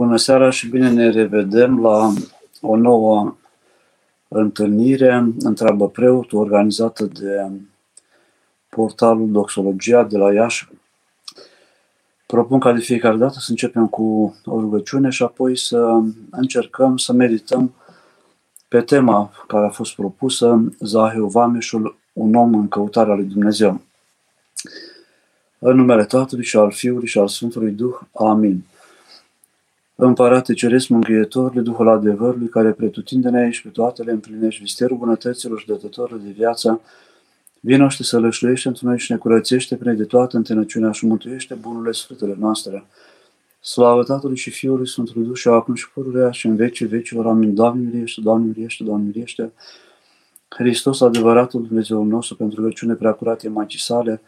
Bună seara și bine ne revedem la o nouă întâlnire, întreabă preotul, organizată de portalul Doxologia de la Iași. Propun ca de fiecare dată să începem cu o rugăciune și apoi să încercăm să medităm pe tema care a fost propusă, Zahiu Vameșul, un om în căutarea lui Dumnezeu. În numele Tatălui și al Fiului și al Sfântului Duh. Amin. Împărate Ceresc Mângâietorului, Duhul adevărului, care pretutindene și pe toate le împlinești, visterul bunătăților și dătătorul de viață, vino și să lășluiește într noi și ne curățește prin de toată întenăciunea și mântuiește bunurile sfântele noastre. Slavă Tatălui și Fiului Sfântului Duh și acum și pururea și în vecii vecilor. Amin. Doamne miliește, Doamne miliește, Doamne miliește. Hristos, adevăratul Dumnezeu nostru, pentru rugăciune preacurate Maicii sale,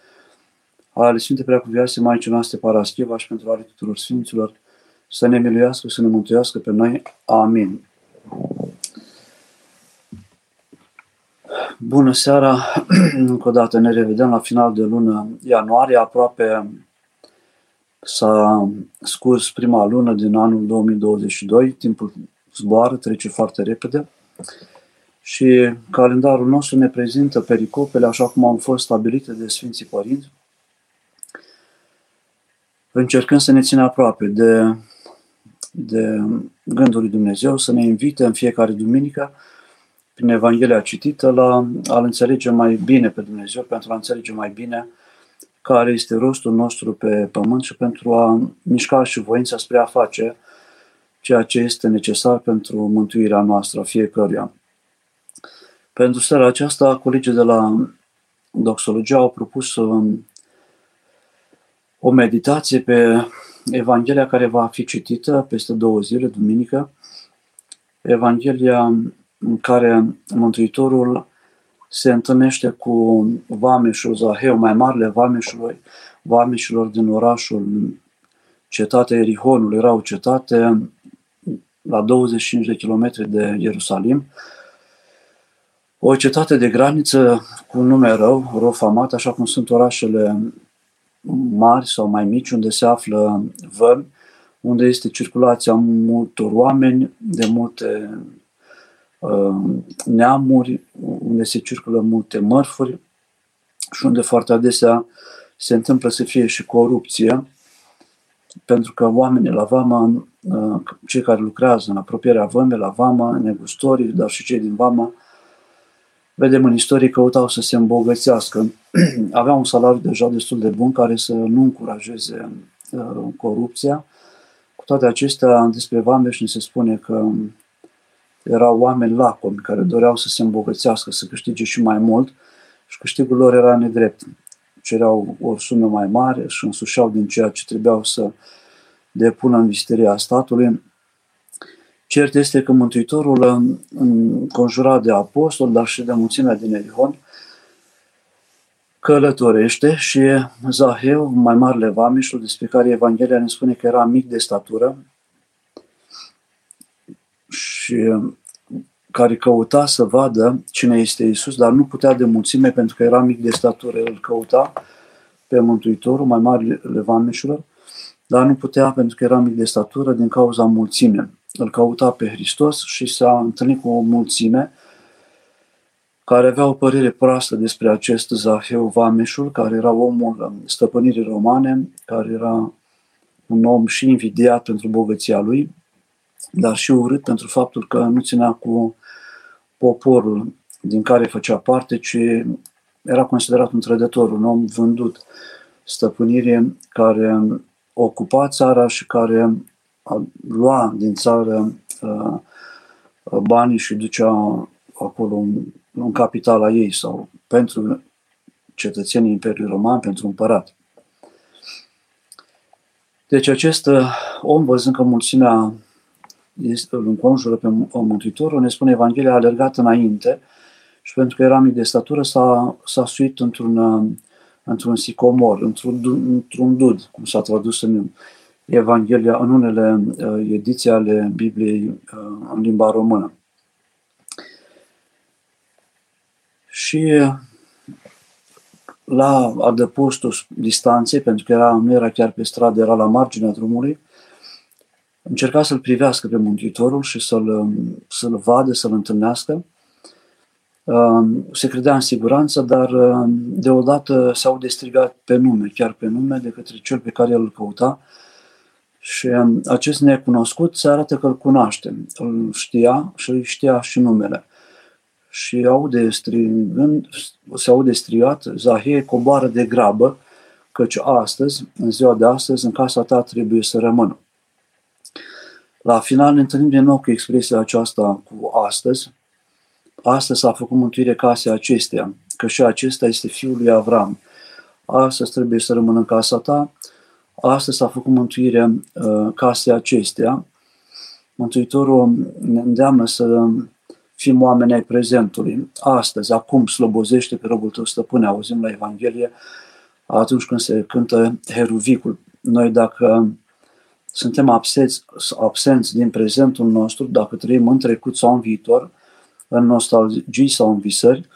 ale Sfinte Preacuvioase Maicii noastre Parascheva și pentru ale tuturor Sfinților, să ne miluiască, să ne mântuiască pe noi. Amin. Bună seara! Încă o dată ne revedem la final de lună ianuarie, aproape s-a scurs prima lună din anul 2022, timpul zboară, trece foarte repede și calendarul nostru ne prezintă pericopele așa cum au fost stabilite de Sfinții Părinți, încercând să ne țină aproape de de gândul lui Dumnezeu, să ne invite în fiecare duminică, prin Evanghelia citită, la a-L înțelege mai bine pe Dumnezeu, pentru a înțelege mai bine care este rostul nostru pe pământ și pentru a mișca și voința spre a face ceea ce este necesar pentru mântuirea noastră a fiecăruia. Pentru seara aceasta, colegii de la Doxologia au propus um, o meditație pe Evanghelia care va fi citită peste două zile, duminică, Evanghelia în care Mântuitorul se întâlnește cu vameșul Zaheu, mai marele vameșului, vameșilor din orașul cetatea Erihonul. Era o cetate la 25 de kilometri de Ierusalim, o cetate de graniță cu un nume rău, rău famat, așa cum sunt orașele mari sau mai mici, unde se află vămi, unde este circulația multor oameni, de multe uh, neamuri, unde se circulă multe mărfuri și unde foarte adesea se întâmplă să fie și corupție, pentru că oamenii la vama, uh, cei care lucrează în apropierea vămei la vama, negustorii, dar și cei din vama, vedem în istorie, căutau să se îmbogățească. Aveau un salariu deja destul de bun care să nu încurajeze uh, corupția. Cu toate acestea, despre Vameș ne se spune că erau oameni lacomi care doreau să se îmbogățească, să câștige și mai mult și câștigul lor era nedrept. Cereau o sumă mai mare și însușeau din ceea ce trebuiau să depună în visteria statului Cert este că Mântuitorul, înconjurat de apostol, dar și de mulțimea din Erihon, călătorește și Zaheu, mai marele vamișul, despre care Evanghelia ne spune că era mic de statură și care căuta să vadă cine este Isus, dar nu putea de mulțime pentru că era mic de statură. El căuta pe Mântuitorul, mai marele vamișilor, dar nu putea pentru că era mic de statură din cauza mulțimii îl căuta pe Hristos și s-a întâlnit cu o mulțime care avea o părere proastă despre acest Zaheu Vameșul, care era omul stăpânirii romane, care era un om și invidiat pentru bogăția lui, dar și urât pentru faptul că nu ținea cu poporul din care făcea parte, ci era considerat un trădător, un om vândut. Stăpânire care ocupa țara și care lua din țară uh, banii și ducea acolo în, în capitala ei sau pentru cetățenii Imperiului Roman, pentru împărat. Deci acest uh, om, văzând că mulțimea este, îl înconjură pe Mântuitorul, ne spune Evanghelia, a alergat înainte și pentru că era mic de statură s-a, s-a suit într-un, uh, într-un sicomor, într-un, într-un dud, cum s-a tradus în Evanghelia în unele uh, ediții ale Bibliei uh, în limba română. Și la adăpostul distanței, pentru că era, nu era chiar pe stradă, era la marginea drumului, încerca să-L privească pe Mântuitorul și să-L, să-L vadă, să-L întâlnească. Se credea în siguranță, dar deodată s-au aude strigat pe nume, chiar pe nume, de către cel pe care el îl căuta. Și acest necunoscut se arată că îl cunoaște, îl știa și îl știa și numele. Și aude strigând, se aude strigat, Zahie coboară de grabă, căci astăzi, în ziua de astăzi, în casa ta trebuie să rămână. La final ne întâlnim din nou cu expresia aceasta cu astăzi. Astăzi s-a făcut mântuire casei acesteia, că și acesta este fiul lui Avram. Astăzi trebuie să rămână în casa ta. Astăzi s-a făcut mântuirea uh, casei acesteia. Mântuitorul ne îndeamnă să fim oameni ai prezentului. Astăzi, acum, slobozește pe robul tău stăpâne, auzim la Evanghelie, atunci când se cântă heruvicul. Noi dacă suntem absenți, absenți din prezentul nostru, dacă trăim în trecut sau în viitor, în nostalgii sau în visări,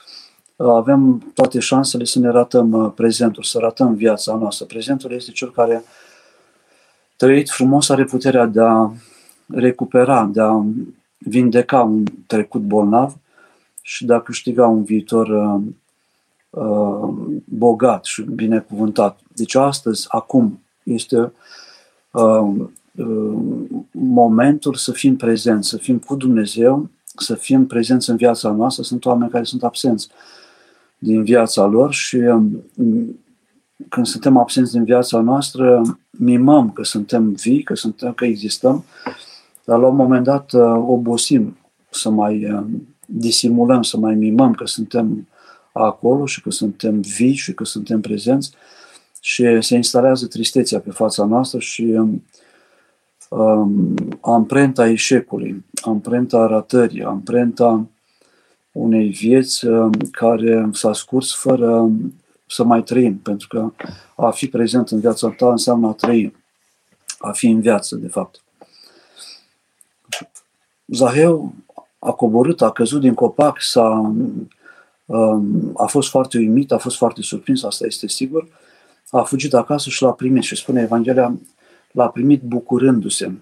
avem toate șansele să ne ratăm uh, prezentul, să ratăm viața noastră. Prezentul este cel care trăit frumos are puterea de a recupera, de a vindeca un trecut bolnav și de a câștiga un viitor uh, uh, bogat și binecuvântat. Deci astăzi, acum, este uh, uh, momentul să fim prezenți, să fim cu Dumnezeu, să fim prezenți în viața noastră. Sunt oameni care sunt absenți din viața lor și uh, când suntem absenți din viața noastră, mimăm că suntem vii, că, suntem, că existăm, dar la un moment dat uh, obosim să mai uh, disimulăm, să mai mimăm că suntem acolo și că suntem vii și că suntem prezenți și se instalează tristețea pe fața noastră și um, um, amprenta eșecului, amprenta ratării, amprenta unei vieți um, care s-a scurs fără um, să mai trăim, pentru că a fi prezent în viața ta înseamnă a trăi, a fi în viață, de fapt. Zaheu a coborât, a căzut din copac, s-a, um, a fost foarte uimit, a fost foarte surprins, asta este sigur, a fugit acasă și l-a primit și spune Evanghelia, l-a primit bucurându-se.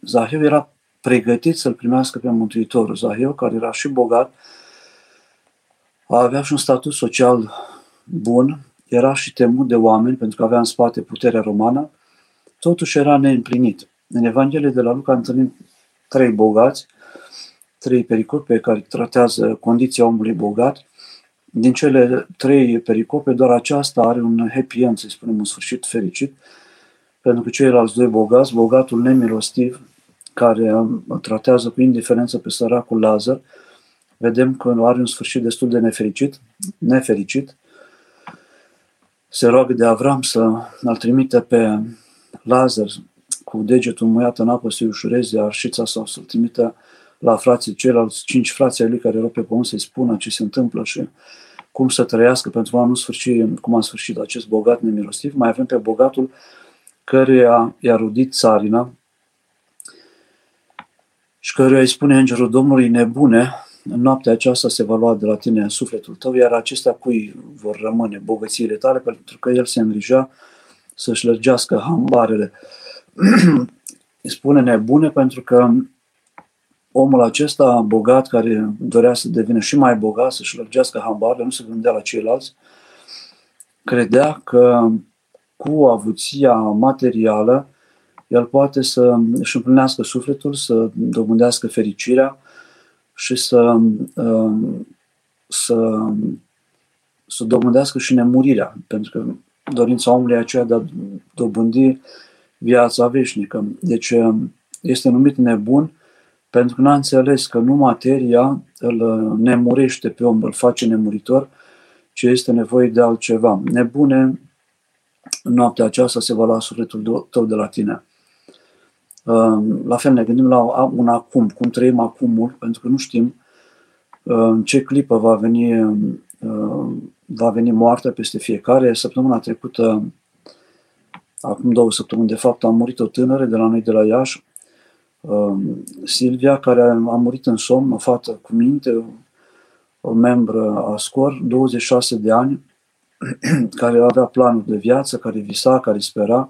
Zaheu era pregătit să-l primească pe Mântuitorul. Zaheu, care era și bogat, avea și un statut social bun, era și temut de oameni pentru că avea în spate puterea romană, totuși era neîmplinit. În Evanghelie de la Luca întâlnim trei bogați, trei pericope care tratează condiția omului bogat. Din cele trei pericope, doar aceasta are un happy end, să spunem, un sfârșit fericit, pentru că ceilalți doi bogați, bogatul nemilostiv, care tratează cu indiferență pe săracul Lazar, vedem că are un sfârșit destul de nefericit, nefericit. Se roagă de Avram să îl trimite pe Lazar cu degetul muiat în apă să-i ușureze arșița sau să-l trimită la frații ceilalți cinci frații ai lui care erau pe pământ să-i spună ce se întâmplă și cum să trăiască pentru a nu sfârși cum a sfârșit acest bogat nemilostiv. Mai avem pe bogatul căruia i-a rudit țarina și căruia îi spune Îngerul Domnului nebune, în noaptea aceasta se va lua de la tine sufletul tău, iar acestea cui vor rămâne bogățiile tale, pentru că el se îngrija să-și lărgească hambarele. îi spune nebune pentru că omul acesta bogat, care dorea să devină și mai bogat, să-și lărgească hambarele, nu se gândea la ceilalți, credea că cu avuția materială el poate să își împlinească sufletul, să dobândească fericirea și să, um, să, să dobândească și nemurirea, pentru că dorința omului e aceea de a dobândi viața veșnică. Deci um, este numit nebun pentru că n-a înțeles că nu materia îl uh, nemurește pe om, îl face nemuritor, ci este nevoie de altceva. Nebune, noaptea aceasta se va lua sufletul tău de la tine. Um, la fel ne gândim la un acum, cum trăim acumul, pentru că nu știm uh, în ce clipă va veni, uh, va veni moartea peste fiecare. Săptămâna trecută acum două săptămâni, de fapt, a murit o tânără de la noi de la Iași, um, Silvia, care a murit în somn, o fată cu minte, o membră a SCOR, 26 de ani, care avea planuri de viață, care visa, care spera,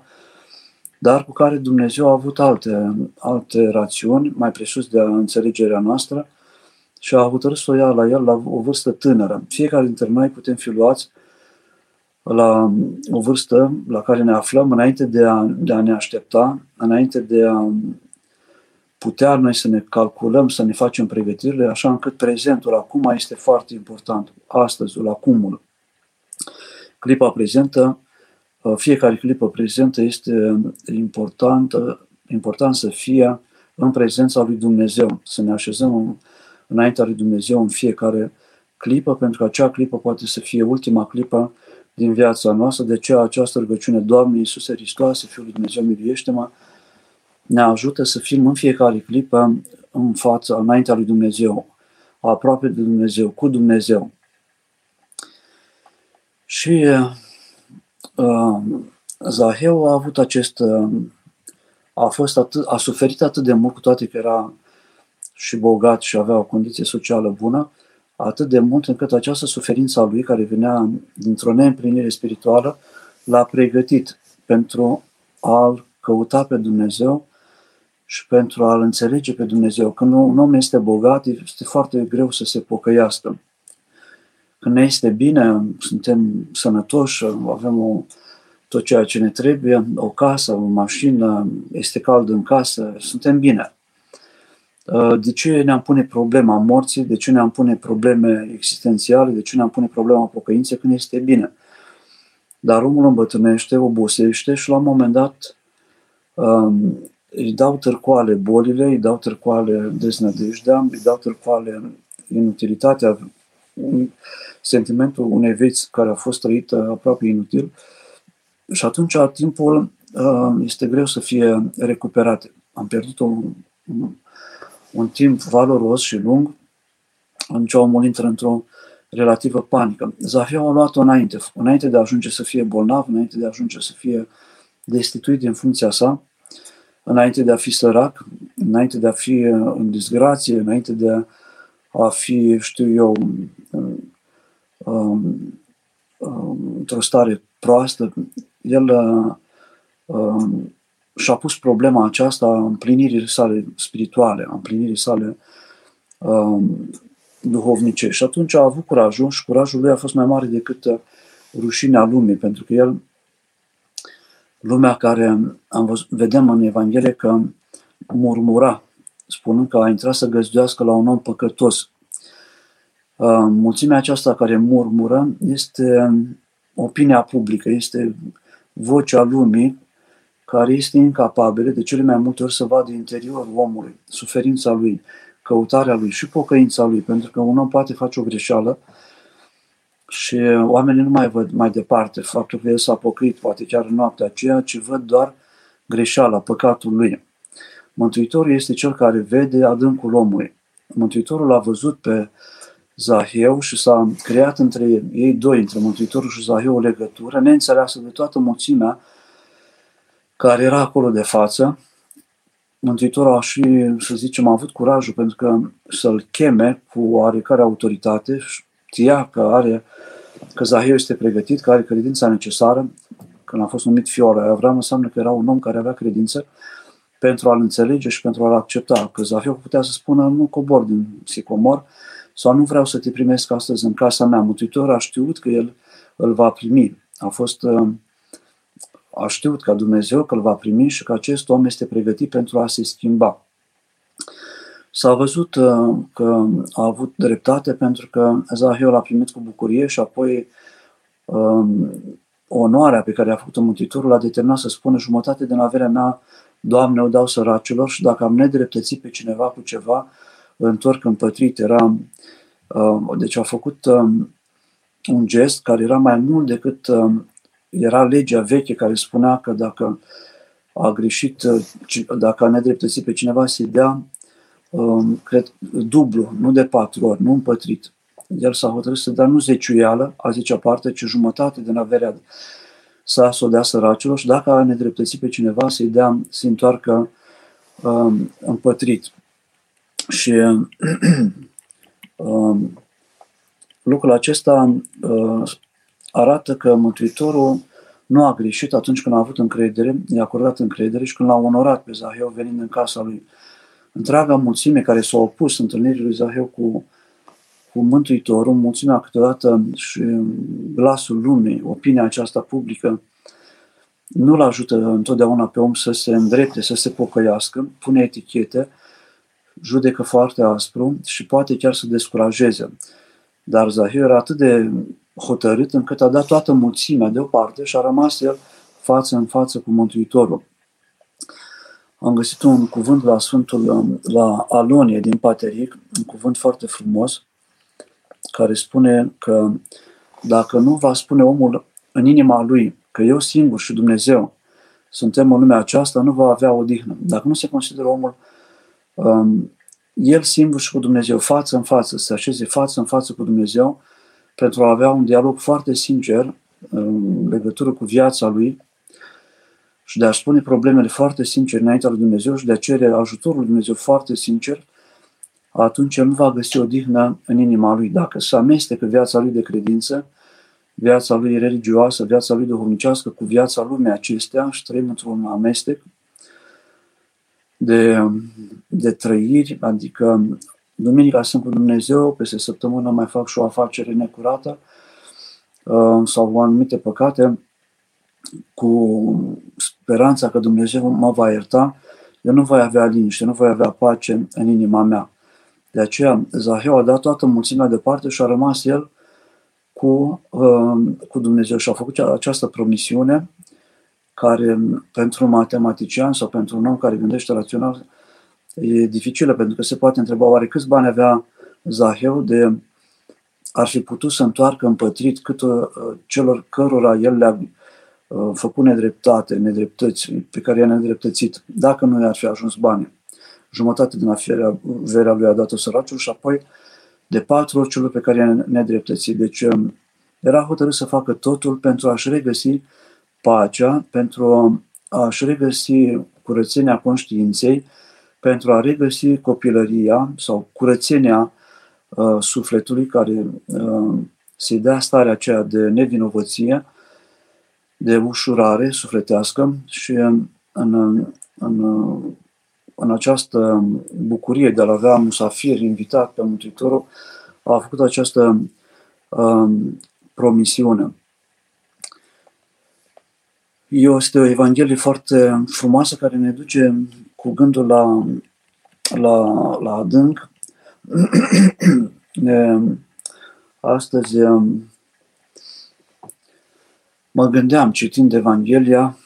dar cu care Dumnezeu a avut alte, alte rațiuni, mai presus de înțelegerea noastră, și a hotărât să o ia la el la o vârstă tânără. Fiecare dintre noi putem fi luați la o vârstă la care ne aflăm înainte de a, de a ne aștepta, înainte de a putea noi să ne calculăm, să ne facem pregătirile, așa încât prezentul acum este foarte important, astăzi, acumul. Clipa prezentă, fiecare clipă prezentă este importantă, important să fie în prezența lui Dumnezeu, să ne așezăm înaintea lui Dumnezeu în fiecare clipă, pentru că acea clipă poate să fie ultima clipă din viața noastră. De ce această rugăciune, Doamne Iisuse Hristoase, Fiul lui Dumnezeu, miluiește-mă, ne ajută să fim în fiecare clipă în fața, înaintea lui Dumnezeu, aproape de Dumnezeu, cu Dumnezeu. Și uh, Zaheu a avut acest, uh, a fost atât, a suferit atât de mult, cu toate că era și bogat și avea o condiție socială bună, atât de mult încât această suferință a lui, care venea dintr-o neîmplinire spirituală, l-a pregătit pentru a-L căuta pe Dumnezeu și pentru a-L înțelege pe Dumnezeu. Când un om este bogat, este foarte greu să se pocăiască. Când ne este bine, suntem sănătoși, avem o, tot ceea ce ne trebuie, o casă, o mașină, este cald în casă, suntem bine. Uh, de ce ne-am pune problema morții, de ce ne-am pune probleme existențiale, de ce ne-am pune problema pocăinței când este bine. Dar omul îmbătrânește, obosește și la un moment dat um, îi dau târcoale bolile, îi dau târcoale deznădejdea, îi dau târcoale inutilitatea, sentimentul unei vieți care a fost trăită aproape inutil și atunci timpul uh, este greu să fie recuperat. Am pierdut un, un timp valoros și lung, în ce omul intră într-o relativă panică. Zafiu a luat-o înainte, înainte de a ajunge să fie bolnav, înainte de a ajunge să fie destituit din funcția sa, înainte de a fi sărac, înainte de a fi în disgrație, înainte de a fi, știu eu, într-o stare proastă, el și-a pus problema aceasta a împlinirii sale spirituale, a împlinirii sale um, duhovnice. Și atunci a avut curajul și curajul lui a fost mai mare decât uh, rușinea lumii, pentru că el, lumea care am văzut, vedem în Evanghelie că murmura, spunând că a intrat să găzduiască la un om păcătos. Uh, mulțimea aceasta care murmură este opinia publică, este vocea lumii care este incapabilă de cele mai multe ori să vadă interiorul omului, suferința lui, căutarea lui și pocăința lui, pentru că un om poate face o greșeală și oamenii nu mai văd mai departe faptul că el s-a pocăit, poate chiar în noaptea aceea, ci văd doar greșeala, păcatul lui. Mântuitorul este cel care vede adâncul omului. Mântuitorul a văzut pe Zaheu și s-a creat între ei doi, între Mântuitorul și Zaheu, o legătură neînțeleasă de toată mulțimea care era acolo de față. Mântuitorul a și, să zicem, a avut curajul pentru că să-l cheme cu oarecare autoritate, știa că are, că Zaheu este pregătit, că are credința necesară, când a fost numit fiul lui Avram, înseamnă că era un om care avea credință pentru a-l înțelege și pentru a-l accepta. Că Zaheu putea să spună, nu cobor din sicomor, sau nu vreau să te primesc astăzi în casa mea. Mântuitorul a știut că el îl va primi. A fost uh, a știut ca Dumnezeu că îl va primi și că acest om este pregătit pentru a se schimba. S-a văzut uh, că a avut dreptate pentru că Zahiel a primit cu bucurie și apoi um, onoarea pe care a făcut-o Mântuitorul a determinat să spună jumătate din averea mea, Doamne, o dau săracilor și dacă am nedreptățit pe cineva cu ceva, întorc împătrit. Era, uh, deci a făcut um, un gest care era mai mult decât um, era legea veche care spunea că dacă a greșit, dacă a nedreptățit pe cineva, se dea, um, cred, dublu, nu de patru ori, nu împătrit. El s-a hotărât să dea nu zeciuială, a zicea parte, ci jumătate din averea sa să o dea săracilor și dacă a nedreptățit pe cineva, să-i dea, să întoarcă um, împătrit. Și um, lucrul acesta uh, arată că Mântuitorul nu a greșit atunci când a avut încredere, i-a acordat încredere și când l-a onorat pe Zaheu venind în casa lui. Întreaga mulțime care s-a opus întâlnirii lui Zaheu cu, cu Mântuitorul, mulțimea câteodată și glasul lumii, opinia aceasta publică, nu-l ajută întotdeauna pe om să se îndrepte, să se pocăiască, pune etichete, judecă foarte aspru și poate chiar să descurajeze. Dar Zahiu era atât de hotărât încât a dat toată mulțimea deoparte și a rămas el față în față cu Mântuitorul. Am găsit un cuvânt la Sfântul, la Alonie din Pateric, un cuvânt foarte frumos, care spune că dacă nu va spune omul în inima lui că eu singur și Dumnezeu suntem în lumea aceasta, nu va avea odihnă. Dacă nu se consideră omul um, el singur și cu Dumnezeu, față în față, să se așeze față în față cu Dumnezeu, pentru a avea un dialog foarte sincer în legătură cu viața lui și de a spune problemele foarte sincer înaintea lui Dumnezeu și de a cere ajutorul lui Dumnezeu foarte sincer, atunci el nu va găsi o dihnă în inima lui. Dacă se amestecă viața lui de credință, viața lui religioasă, viața lui duhovnicească cu viața lumii acestea și trăim într-un amestec de, de trăiri, adică duminica sunt cu Dumnezeu, peste săptămână mai fac și o afacere necurată uh, sau anumite păcate, cu speranța că Dumnezeu mă va ierta, eu nu voi avea liniște, nu voi avea pace în inima mea. De aceea Zaheu a dat toată mulțimea departe și a rămas el cu, uh, cu Dumnezeu și a făcut această promisiune care pentru un matematician sau pentru un om care gândește rațional e dificilă, pentru că se poate întreba oare câți bani avea Zaheu de ar fi putut să întoarcă împătrit cât uh, celor cărora el le-a uh, făcut nedreptate, nedreptăți pe care i-a nedreptățit, dacă nu i-ar fi ajuns bani. Jumătate din averea lui a dat-o săraciul și apoi de patru ori celor pe care i-a nedreptățit. Deci um, era hotărât să facă totul pentru a-și regăsi pacea, pentru a-și regăsi curățenia conștiinței, pentru a regăsi copilăria sau curățenia uh, sufletului care uh, se dea starea aceea de nevinovăție, de ușurare sufletească și în, în, în această bucurie de a avea musafir invitat pe Mântuitorul, a făcut această uh, promisiune. Este o Evanghelie foarte frumoasă care ne duce cu gândul la, la, la adânc. Astăzi mă gândeam, citind Evanghelia,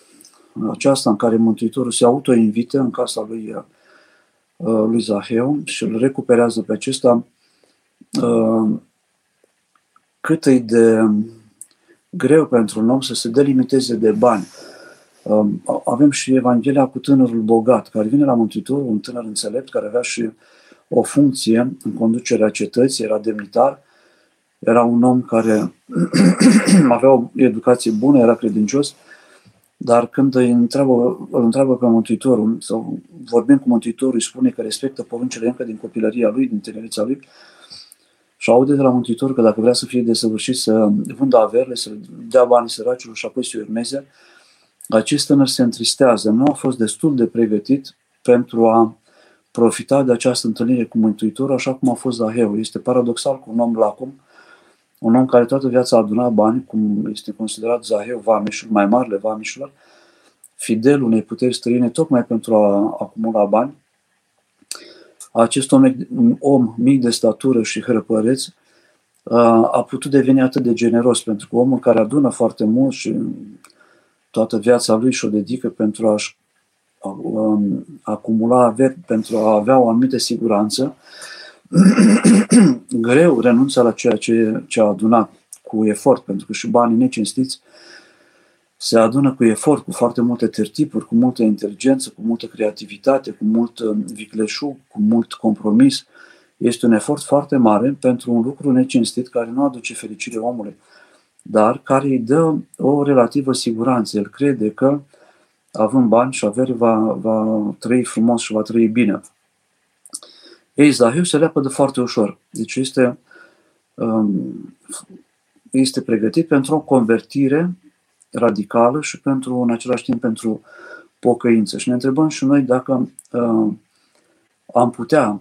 aceasta în care Mântuitorul se autoinvită în casa lui, lui Zaheu și îl recuperează pe acesta cât e de greu pentru un om să se delimiteze de bani. Um, avem și Evanghelia cu tânărul bogat, care vine la Mântuitor, un tânăr înțelept, care avea și o funcție în conducerea cetății, era demnitar, era un om care avea o educație bună, era credincios, dar când îi întreabă, îl întreabă pe Mântuitorul, sau vorbim cu Mântuitorul, îi spune că respectă poruncile încă din copilăria lui, din tinereța lui, și aude de la Mântuitor că dacă vrea să fie desăvârșit, să vândă averile, să dea banii săracilor și apoi să urmeze, acest tânăr se întristează. Nu a fost destul de pregătit pentru a profita de această întâlnire cu Mântuitorul, așa cum a fost Zaheu. Este paradoxal cu un om lacum, un om care toată viața a adunat bani, cum este considerat Zaheu, vameșul, mai marele vameșilor, fidel unei puteri străine, tocmai pentru a acumula bani, acest om, un om mic de statură și hrăpăreț a putut deveni atât de generos, pentru că omul care adună foarte mult și toată viața lui și-o dedică pentru a-și um, acumula averi, pentru a avea o anumită siguranță, greu renunță la ceea ce, ce a adunat cu efort, pentru că și banii necinstiți se adună cu efort, cu foarte multe tertipuri, cu multă inteligență, cu multă creativitate, cu mult uh, vicleșug, cu mult compromis. Este un efort foarte mare pentru un lucru necinstit care nu aduce fericire omului, dar care îi dă o relativă siguranță. El crede că, având bani și avere, va, va trăi frumos și va trăi bine. Ei, Zahiu se leapă de foarte ușor. Deci este, um, este pregătit pentru o convertire radicală și pentru, în același timp pentru pocăință. Și ne întrebăm și noi dacă uh, am putea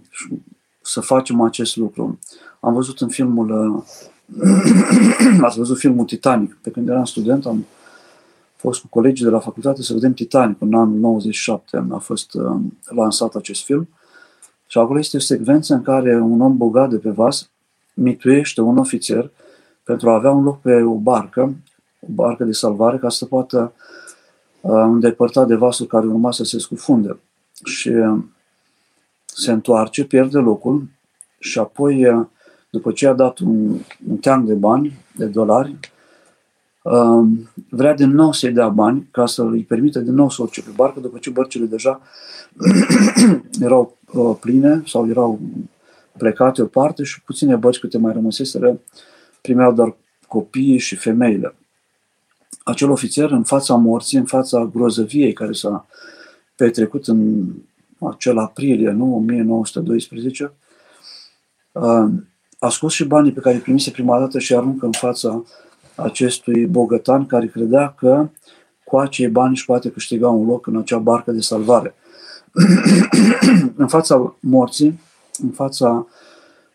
să facem acest lucru. Am văzut în filmul, uh, ați văzut filmul Titanic, pe când eram student, am fost cu colegii de la facultate să vedem Titanic în anul 97, a fost uh, lansat acest film. Și acolo este o secvență în care un om bogat de pe vas mituiește un ofițer pentru a avea un loc pe o barcă, o barcă de salvare, ca să poată uh, îndepărta de vasul care urma să se scufunde. Și uh, se întoarce, pierde locul și apoi, uh, după ce a dat un, un teanc de bani, de dolari, uh, vrea din nou să-i dea bani ca să îi permită din nou să urce pe barcă, după ce bărcile deja erau uh, pline sau erau plecate o parte și puține bărci câte mai rămăseseră primeau doar copiii și femeile. Acel ofițer în fața morții, în fața grozăviei care s-a petrecut în acel aprilie, nu, 1912, a scos și banii pe care îi primise prima dată și aruncă în fața acestui bogătan care credea că cu acei bani își poate câștiga un loc în acea barcă de salvare. în fața morții, în fața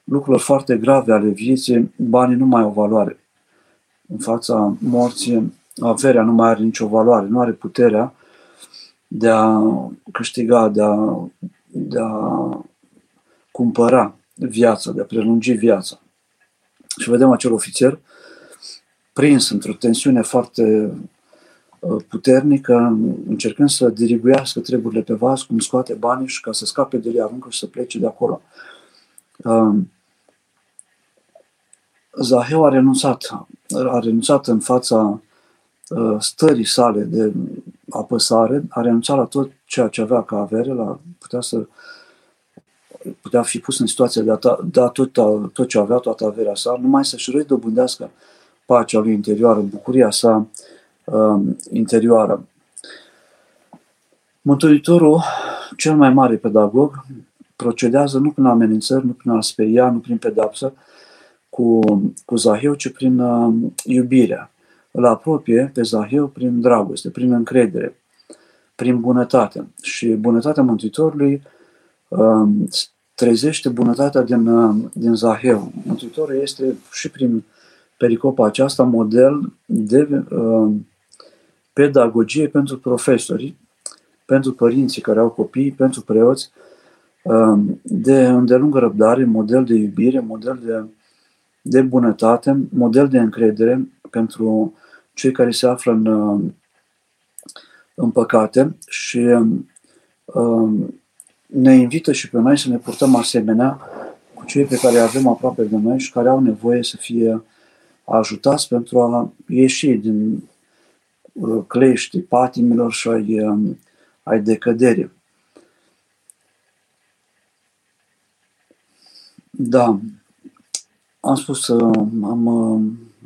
lucrurilor foarte grave ale vieții, banii nu mai au valoare. În fața morții, averea nu mai are nicio valoare, nu are puterea de a câștiga, de a, de a cumpăra viața, de a prelungi viața. Și vedem acel ofițer prins într-o tensiune foarte uh, puternică, încercând să diriguiască treburile pe vas, cum scoate banii și ca să scape de el, aruncă și să plece de acolo. Uh, Zaheu a renunțat, a renunțat în fața uh, stării sale de apăsare, a renunțat la tot ceea ce avea ca avere, la, putea să putea fi pus în situația de a da tot, tot ce avea, toată averea sa, numai să-și redobândească pacea lui interioară, bucuria sa uh, interioară. Mântuitorul, cel mai mare pedagog, procedează nu prin amenințări, nu prin a speria, nu prin pedapsă, cu, cu Zahiu, ci prin uh, iubirea. Îl apropie pe Zahiu prin dragoste, prin încredere, prin bunătate. Și bunătatea Mântuitorului uh, trezește bunătatea din, uh, din Zahiu. Mântuitorul este și prin pericopa aceasta model de uh, pedagogie pentru profesori, pentru părinții care au copii, pentru preoți, uh, de îndelungă răbdare, model de iubire, model de de bunătate, model de încredere pentru cei care se află în, în păcate și um, ne invită și pe noi să ne purtăm asemenea cu cei pe care avem aproape de noi și care au nevoie să fie ajutați pentru a ieși din uh, cleștii patimilor și ai, um, ai decăderii. Da, am spus, am,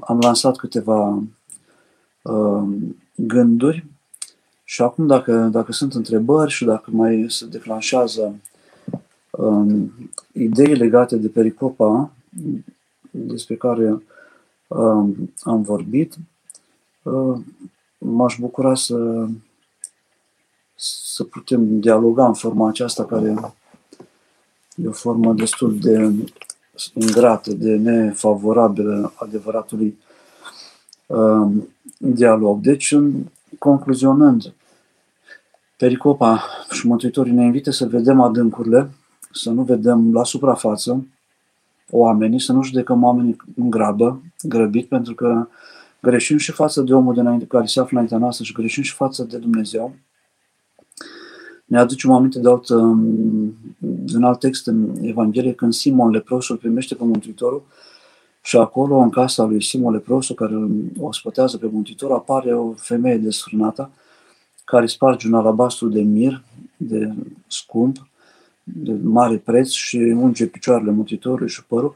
am lansat câteva uh, gânduri și acum dacă, dacă sunt întrebări și dacă mai se declanșează um, idei legate de pericopa despre care um, am vorbit, uh, m-aș bucura să, să putem dialoga în forma aceasta care e o formă destul de ingrată, de nefavorabilă adevăratului uh, dialog. Deci, concluzionând, Pericopa și Mântuitorii ne invită să vedem adâncurile, să nu vedem la suprafață oamenii, să nu judecăm oamenii în grabă, grăbit, pentru că greșim și față de omul de care se află înaintea noastră și greșim și față de Dumnezeu. Ne aducem aminte de, alt, um, de un alt text în Evanghelie când Simon leprosul primește pe Mântuitorul și acolo, în casa lui Simon leprosul, care o spătează pe Mântuitor, apare o femeie desfrânată care sparge un alabastru de mir, de scump, de mare preț și unge picioarele Mântuitorului și părul.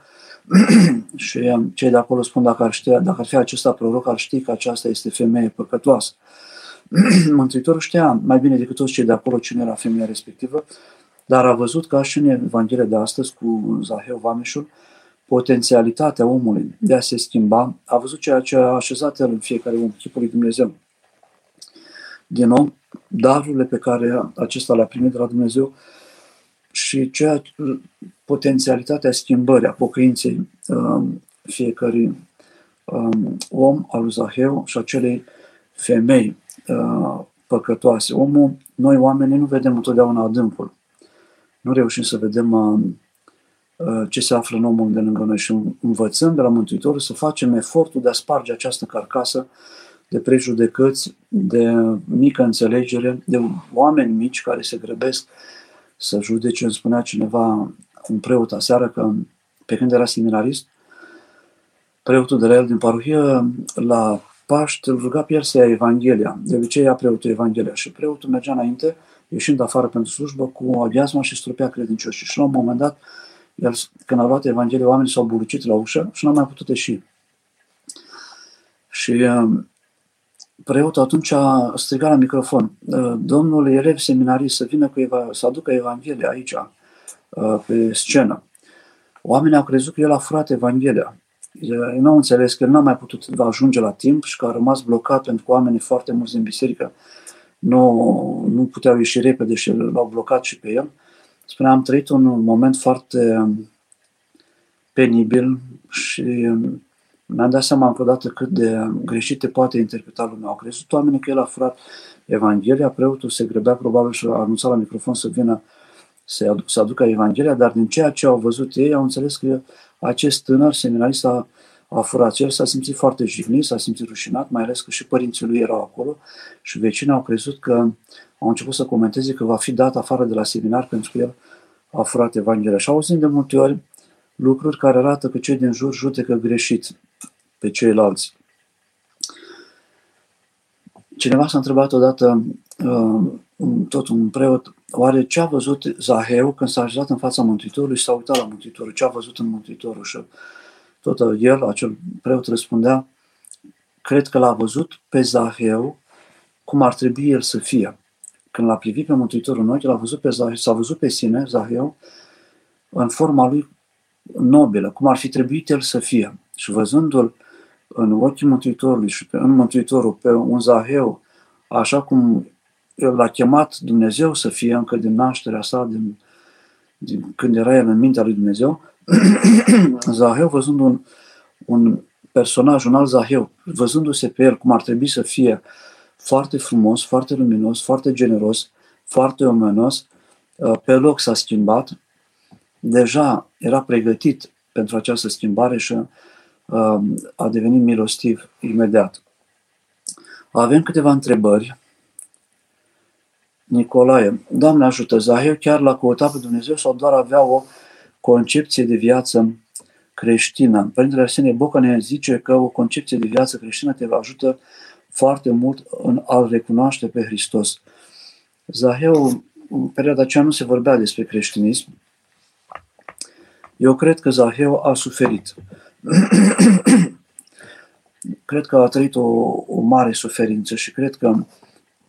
și um, cei de acolo spun dacă ar, știa, dacă ar fi acesta proroc, ar ști că aceasta este femeie păcătoasă. Mântuitorul știa mai bine decât toți cei de acolo cine era femeia respectivă, dar a văzut ca și în Evanghelia de astăzi cu Zaheu Vameșul, potențialitatea omului de a se schimba, a văzut ceea ce a așezat el în fiecare om, chipul lui Dumnezeu. din om darurile pe care acesta le-a primit de la Dumnezeu și ceea, potențialitatea schimbării, a pocăinței um, fiecărui um, om al lui Zaheu și acelei femei uh, păcătoase. Omul, noi oamenii nu vedem întotdeauna adâncul. Nu reușim să vedem uh, uh, ce se află în omul de lângă noi și învățăm de la Mântuitorul să facem efortul de a sparge această carcasă de prejudecăți, de mică înțelegere, de oameni mici care se grăbesc să judece. Îmi spunea cineva, un preot aseară, că pe când era seminarist, preotul de la el din parohie, la Paște, îl ruga pe el să ia Evanghelia. De obicei ia preotul Evanghelia și preotul mergea înainte, ieșind afară pentru slujbă, cu aghiazma și strupea credincioșii. Și la un moment dat, el, când a luat Evanghelia, oamenii s-au bulucit la ușă și nu au mai putut ieși. Și um, preotul atunci a strigat la microfon, uh, domnul elev seminarist să vină cu eva- să aducă Evanghelia aici, uh, pe scenă. Oamenii au crezut că el a furat Evanghelia. Eu nu au înțeles că el n-a mai putut ajunge la timp și că a rămas blocat pentru că oamenii foarte mulți din biserică nu, nu puteau ieși repede și l-au blocat și pe el. Spune, am trăit un moment foarte um, penibil și um, mi-am dat seama încă o dată cât de greșite poate interpreta lumea. Au crezut oamenii că el a furat Evanghelia, preotul se grăbea probabil și a anunțat la microfon să vină să, aduc, să aducă Evanghelia, dar din ceea ce au văzut ei, au înțeles că acest tânăr seminarist a, a furat. El s-a simțit foarte jignit, s-a simțit rușinat, mai ales că și părinții lui erau acolo și vecinii au crezut că au început să comenteze că va fi dat afară de la seminar pentru că el a furat Evanghelia. Și auzim de multe ori lucruri care arată că cei din jur judecă greșit pe ceilalți. Cineva s-a întrebat odată, uh, tot un preot, oare ce a văzut Zaheu când s-a ajutat în fața Mântuitorului și s-a uitat la Mântuitorul? Ce a văzut în Mântuitorul? Și tot el, acel preot, răspundea, cred că l-a văzut pe Zaheu cum ar trebui el să fie. Când l-a privit pe Mântuitorul în ochi, l-a văzut pe Zaheu, s-a văzut pe sine, Zaheu, în forma lui nobilă, cum ar fi trebuit el să fie. Și văzându-l în ochii Mântuitorului și pe, în Mântuitorul pe un Zaheu, așa cum l-a chemat Dumnezeu să fie încă din nașterea sa, din, din când era el în mintea lui Dumnezeu, Zaheu văzând un, un personaj, un alt Zaheu, văzându-se pe el cum ar trebui să fie foarte frumos, foarte luminos, foarte generos, foarte omenos, uh, pe loc s-a schimbat, deja era pregătit pentru această schimbare și uh, a devenit milostiv imediat. Avem câteva întrebări. Nicolae, Doamne ajută, Zaheu chiar l-a căutat pe Dumnezeu sau doar avea o concepție de viață creștină? Părintele Arsenie Boca ne zice că o concepție de viață creștină te ajută foarte mult în a recunoaște pe Hristos. Zaheu, în perioada aceea nu se vorbea despre creștinism. Eu cred că Zaheu a suferit. cred că a trăit o, o mare suferință și cred că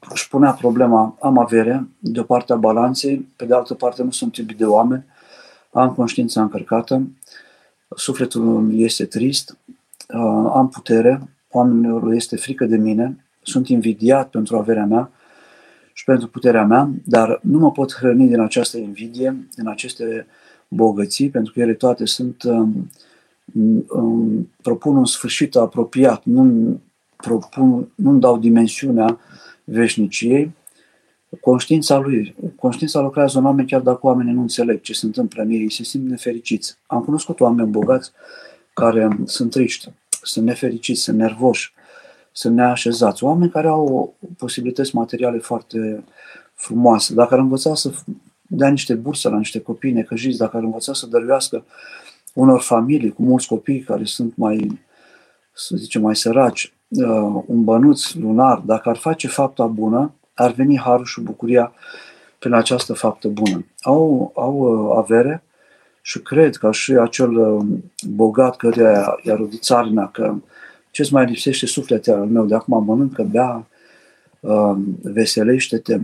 își punea problema, am avere, de o parte a balanței, pe de altă parte nu sunt iubit de oameni, am conștiința încărcată, sufletul este trist, uh, am putere, oamenilor este frică de mine, sunt invidiat pentru averea mea și pentru puterea mea, dar nu mă pot hrăni din această invidie, din aceste bogății, pentru că ele toate sunt, um, um, propun un sfârșit apropiat, nu propun, nu dau dimensiunea veșniciei, conștiința lui, conștiința lucrează în oameni chiar dacă oamenii nu înțeleg ce se întâmplă în ei, se simt nefericiți. Am cunoscut oameni bogați care sunt triști, sunt nefericiți, sunt nervoși, sunt neașezați. Oameni care au posibilități materiale foarte frumoase. Dacă ar învăța să dea niște burse la niște copii necăjiți, dacă ar învăța să dăruiască unor familii cu mulți copii care sunt mai, să zicem, mai săraci, uh, un bănuț lunar, dacă ar face fapta bună, ar veni harul și bucuria prin această faptă bună. Au, au uh, avere și cred că și acel uh, bogat care i-a rodit țarina, că ce-ți mai lipsește sufletul al meu, de acum mănâncă, bea, veselește-te,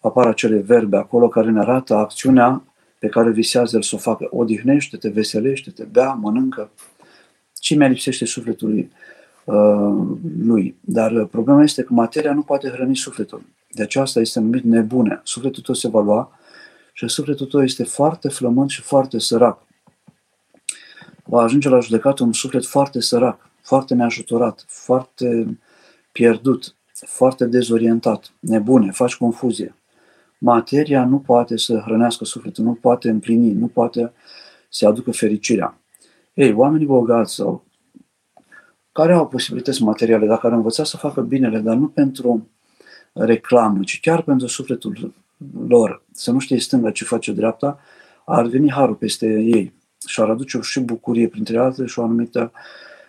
apar acele verbe acolo care ne arată acțiunea pe care visează el să o facă. Odihnește-te, veselește-te, bea, mănâncă. Ce mi-a lipsește sufletului uh, lui. Dar problema este că materia nu poate hrăni sufletul. De aceasta este numit nebune. Sufletul tău se va lua și sufletul tău este foarte flământ și foarte sărac. Va ajunge la judecată un suflet foarte sărac, foarte neajutorat, foarte pierdut, foarte dezorientat, nebune, faci confuzie. Materia nu poate să hrănească sufletul, nu poate împlini, nu poate să aducă fericirea. Ei, oamenii bogați sau care au posibilități materiale, dacă ar învăța să facă binele, dar nu pentru reclamă, ci chiar pentru sufletul lor, să nu știe stânga ce face dreapta, ar veni harul peste ei și ar aduce și bucurie, printre altele, și o anumită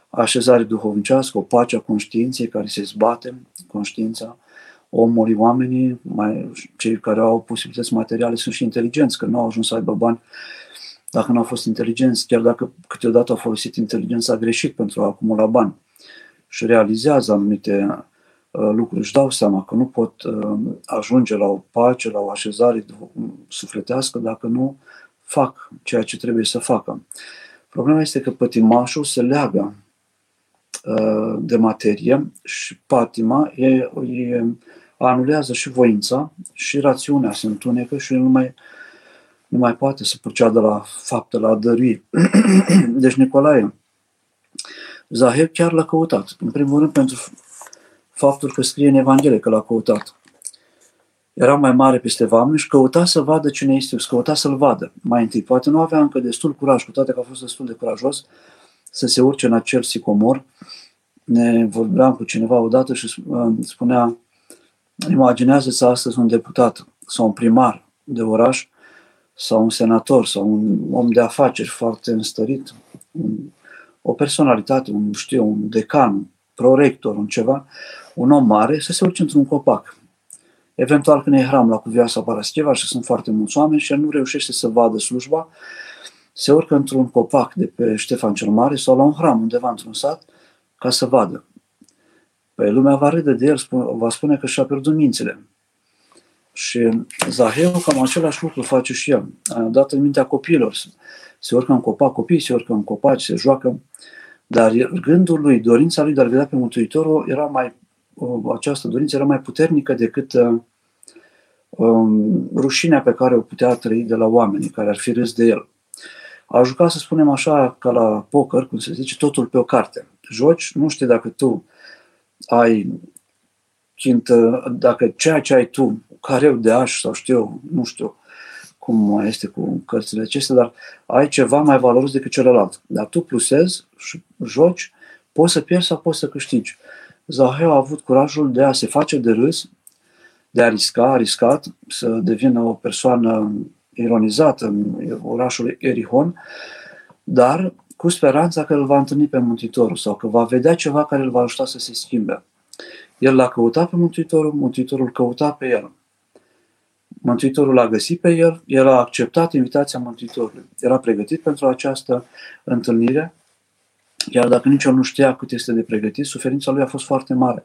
așezare duhovnicească, o pace a conștiinței care se zbate, conștiința omului, oamenii, mai, cei care au posibilități materiale sunt și inteligenți, că nu au ajuns să aibă bani dacă nu au fost inteligenți, chiar dacă câteodată au folosit inteligența greșit pentru a acumula bani și realizează anumite uh, lucruri, își dau seama că nu pot uh, ajunge la o pace, la o așezare sufletească dacă nu fac ceea ce trebuie să facă. Problema este că pătimașul se leagă uh, de materie și patima e, e, anulează și voința și rațiunea se întunecă și nu mai, nu mai poate să proceadă la fapte, la dărui. deci Nicolae, Zahir chiar l-a căutat. În primul rând pentru faptul că scrie în Evanghelie că l-a căutat. Era mai mare peste oameni și căuta să vadă cine este Iisus, căuta să-L vadă. Mai întâi, poate nu avea încă destul curaj, cu toate că a fost destul de curajos, să se urce în acel sicomor. Ne vorbeam cu cineva odată și uh, spunea, imaginează-ți astăzi un deputat sau un primar de oraș sau un senator sau un om de afaceri foarte înstărit, un, o personalitate, un, știu, un decan, prorector, un ceva, un om mare, să se urce într-un copac. Eventual când e hram la Cuvioasa Parascheva și sunt foarte mulți oameni și el nu reușește să vadă slujba, se urcă într-un copac de pe Ștefan cel Mare sau la un hram undeva într-un sat ca să vadă. Păi lumea va râde de el, va spune că și-a pierdut mințile. Și Zaheu cam același lucru face și el. A dat în mintea copiilor. Se urcă în copac copii, se urcă în copaci, se joacă. Dar gândul lui, dorința lui de a vedea pe Mântuitorul era mai, această dorință era mai puternică decât uh, um, rușinea pe care o putea trăi de la oamenii care ar fi râs de el. A jucat, să spunem așa, ca la poker, cum se zice, totul pe o carte. Joci, nu știu dacă tu ai chintă, dacă ceea ce ai tu, careu de aș sau știu, nu știu cum mai este cu cărțile acestea, dar ai ceva mai valoros decât celălalt. Dar tu plusezi și joci, poți să pierzi sau poți să câștigi. Zaheu a avut curajul de a se face de râs, de a risca, a riscat să devină o persoană ironizată în orașul Erihon, dar cu speranța că îl va întâlni pe Mântuitorul sau că va vedea ceva care îl va ajuta să se schimbe. El l-a căutat pe Mântuitorul, Mântuitorul căuta pe el. Mântuitorul l-a găsit pe el, el a acceptat invitația Mântuitorului. Era pregătit pentru această întâlnire, iar dacă nici el nu știa cât este de pregătit, suferința lui a fost foarte mare.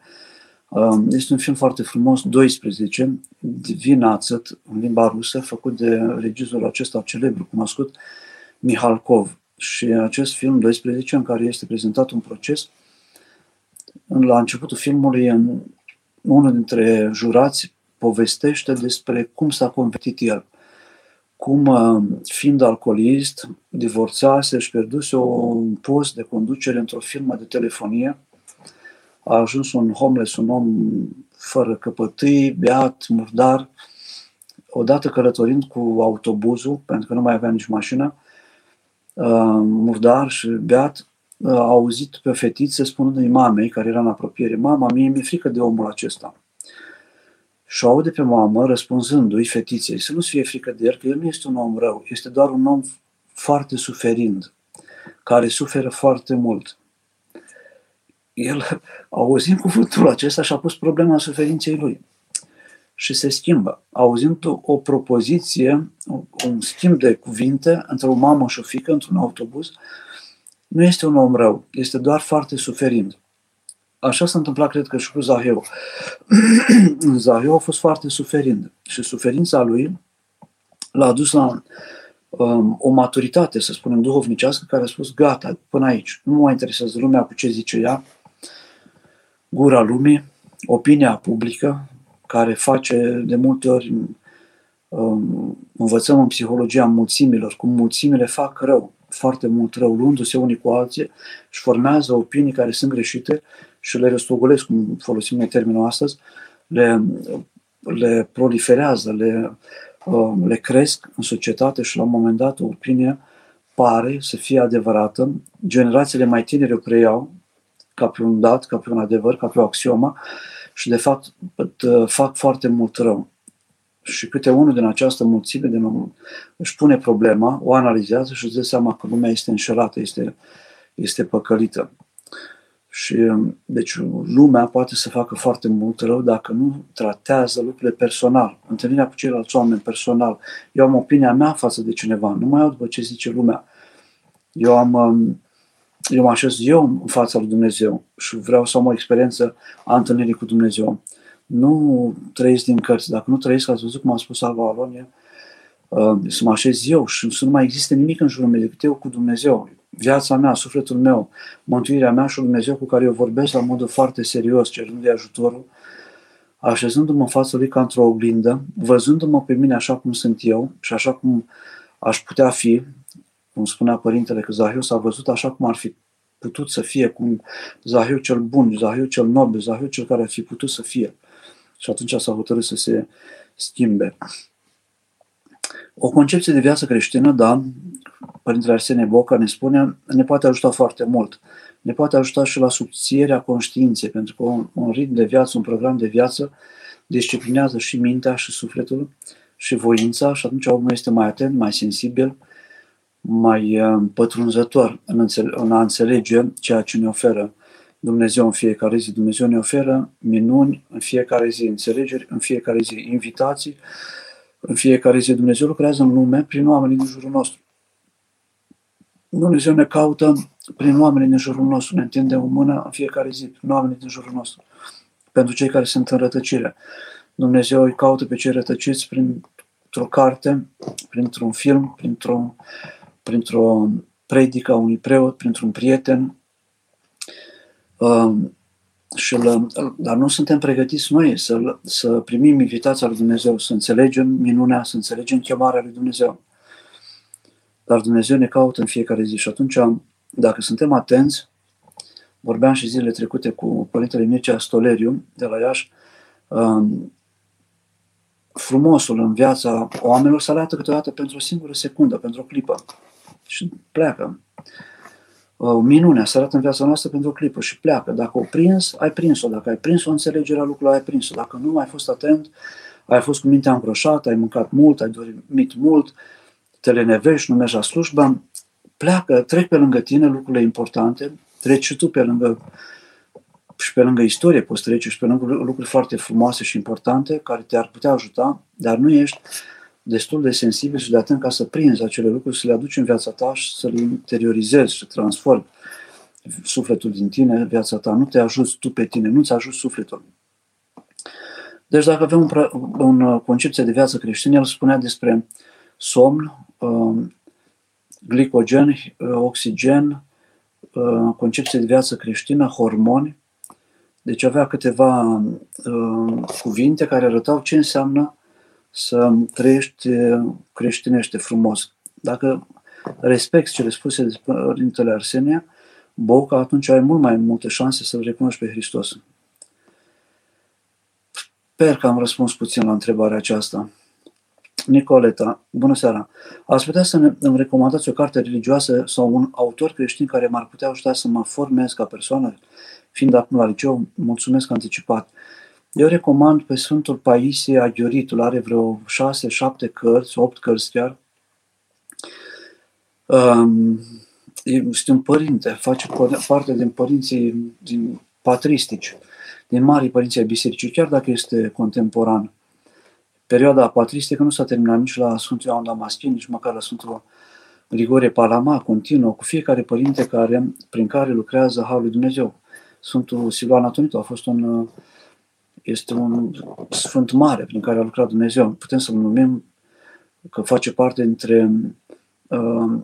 Um, este un film foarte frumos, 12, Divinațăt, în limba rusă, făcut de regizorul acesta celebru, cunoscut, Mihalkov. Și acest film, 12, în care este prezentat un proces, la începutul filmului, unul dintre jurați povestește despre cum s-a convertit el. Cum, uh, fiind alcoolist, divorțase și pierduse un post de conducere într-o firmă de telefonie, a ajuns un homeless, un om fără căpătâi, beat, murdar, odată călătorind cu autobuzul, pentru că nu mai avea nici mașină, uh, murdar și beat, uh, a auzit pe fetiță spunând-i mamei, care era în apropiere, mama, mie mi-e frică de omul acesta. Și o aude pe mamă răspunzându-i fetiței să nu-ți fie frică de el, că el nu este un om rău, este doar un om foarte suferind, care suferă foarte mult. El, auzind cuvântul acesta, și-a pus problema suferinței lui. Și se schimbă. Auzind o, o propoziție, un schimb de cuvinte între o mamă și o fică într-un autobuz, nu este un om rău, este doar foarte suferind. Așa s-a întâmplat, cred că, și cu Zaheu. Zaheu a fost foarte suferind și suferința lui l-a dus la um, o maturitate, să spunem, duhovnicească, care a spus, gata, până aici, nu mă interesează lumea cu ce zice ea, gura lumii, opinia publică, care face de multe ori, um, învățăm în psihologia mulțimilor, cum mulțimile fac rău, foarte mult rău, luându-se unii cu alții și formează opinii care sunt greșite și le răstogolesc, cum folosim noi termenul astăzi, le, le proliferează, le, um, le cresc în societate și la un moment dat o opinie pare să fie adevărată, generațiile mai tinere o preiau ca pe un dat, ca pe un adevăr, ca pe o axiomă și de fapt fac foarte mult rău. Și câte unul din această mulțime de își pune problema, o analizează și își dă seama că lumea este înșelată, este, este păcălită. Și deci lumea poate să facă foarte mult rău dacă nu tratează lucrurile personal, întâlnirea cu ceilalți oameni personal. Eu am opinia mea față de cineva, nu mai au după ce zice lumea. Eu am eu mă așez eu în fața lui Dumnezeu și vreau să am o experiență a întâlnirii cu Dumnezeu. Nu trăiesc din cărți. Dacă nu trăiesc, ați văzut cum a spus Alva Alonie, uh, să mă așez eu și să nu mai existe nimic în jurul meu decât eu cu Dumnezeu. Viața mea, sufletul meu, mântuirea mea și Dumnezeu cu care eu vorbesc la modul foarte serios, cerându-i ajutorul, așezându-mă în fața lui ca într-o oglindă, văzându-mă pe mine așa cum sunt eu și așa cum aș putea fi, cum spunea părintele că Zahiu s-a văzut așa cum ar fi putut să fie, cum Zahiu cel bun, Zahiu cel nobil, Zahiu cel care ar fi putut să fie. Și atunci s-a hotărât să se schimbe. O concepție de viață creștină, da, Părintele Arsenie Boca ne spune, ne poate ajuta foarte mult. Ne poate ajuta și la subțierea conștiinței, pentru că un, un ritm de viață, un program de viață disciplinează și mintea și sufletul și voința și atunci omul este mai atent, mai sensibil, mai uh, pătrunzător în, înțele- în a înțelege ceea ce ne oferă Dumnezeu în fiecare zi. Dumnezeu ne oferă minuni în fiecare zi, înțelegeri în fiecare zi, invitații în fiecare zi. Dumnezeu lucrează în lume prin oamenii din jurul nostru. Dumnezeu ne caută prin oamenii din jurul nostru, ne întinde o mână în fiecare zi, prin oamenii din jurul nostru. Pentru cei care sunt în rătăcire. Dumnezeu îi caută pe cei rătăciți printr-o carte, printr-un film, printr-o printr-o predică a unui preot, printr-un prieten, um, și la, dar nu suntem pregătiți noi să, să primim invitația lui Dumnezeu, să înțelegem minunea, să înțelegem chemarea lui Dumnezeu. Dar Dumnezeu ne caută în fiecare zi și atunci, dacă suntem atenți, vorbeam și zilele trecute cu Părintele Mircea Stoleriu de la Iași, um, frumosul în viața oamenilor se arată câteodată pentru o singură secundă, pentru o clipă și pleacă. O minune să arată în viața noastră pentru o clipă și pleacă. Dacă o prins, ai prins-o. Dacă ai prins-o, înțelegerea lucrurilor, ai prins-o. Dacă nu ai fost atent, ai fost cu mintea îngroșată, ai mâncat mult, ai dormit mult, te lenevești, nu mergi la slujbă, pleacă, trec pe lângă tine lucrurile importante, treci și tu pe lângă și pe lângă istorie poți trece și pe lângă lucruri foarte frumoase și importante care te-ar putea ajuta, dar nu ești destul de sensibil și de atent ca să prinzi acele lucruri, să le aduci în viața ta și să le interiorizezi, să transformi sufletul din tine, viața ta. Nu te ajuți tu pe tine, nu-ți ajuți sufletul. Deci dacă avem un, un uh, concepție de viață creștină, el spunea despre somn, um, glicogen, uh, oxigen, uh, concepție de viață creștină, hormoni. Deci avea câteva cuvinte care arătau ce înseamnă să trăiești creștinește frumos. Dacă respecti cele spuse de Părintele Arsenia, Boca, atunci ai mult mai multe șanse să-L recunoști pe Hristos. Sper că am răspuns puțin la întrebarea aceasta. Nicoleta, bună seara. Ați putea să ne, îmi recomandați o carte religioasă sau un autor creștin care m-ar putea ajuta să mă formez ca persoană, fiind acum la liceu? Mulțumesc anticipat. Eu recomand pe Sfântul Paisie Aghioritul, are vreo șase, șapte cărți, opt cărți chiar. Um, este un părinte, face parte din părinții din patristici, din marii părinții ai bisericii, chiar dacă este contemporan. Perioada patristică nu s-a terminat nici la Sfântul Ioan Damaschin, nici măcar la Sfântul Grigorie Palama, continuă, cu fiecare părinte care, prin care lucrează Harul lui Dumnezeu. Sfântul Siluan Atonitu a fost un uh, este un sfânt mare prin care a lucrat Dumnezeu. Putem să-l numim că face parte dintre uh,